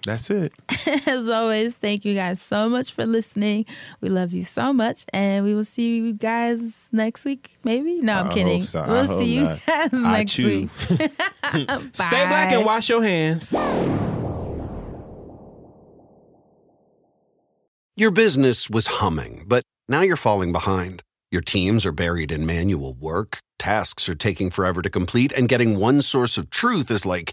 That's it. As always, thank you guys so much for listening. We love you so much, and we will see you guys next week. Maybe no, I'm I kidding. hope so. We'll hope see you not. guys I next chew. week. Stay black and wash your hands. Your business was humming, but now you're falling behind. Your teams are buried in manual work, tasks are taking forever to complete, and getting one source of truth is like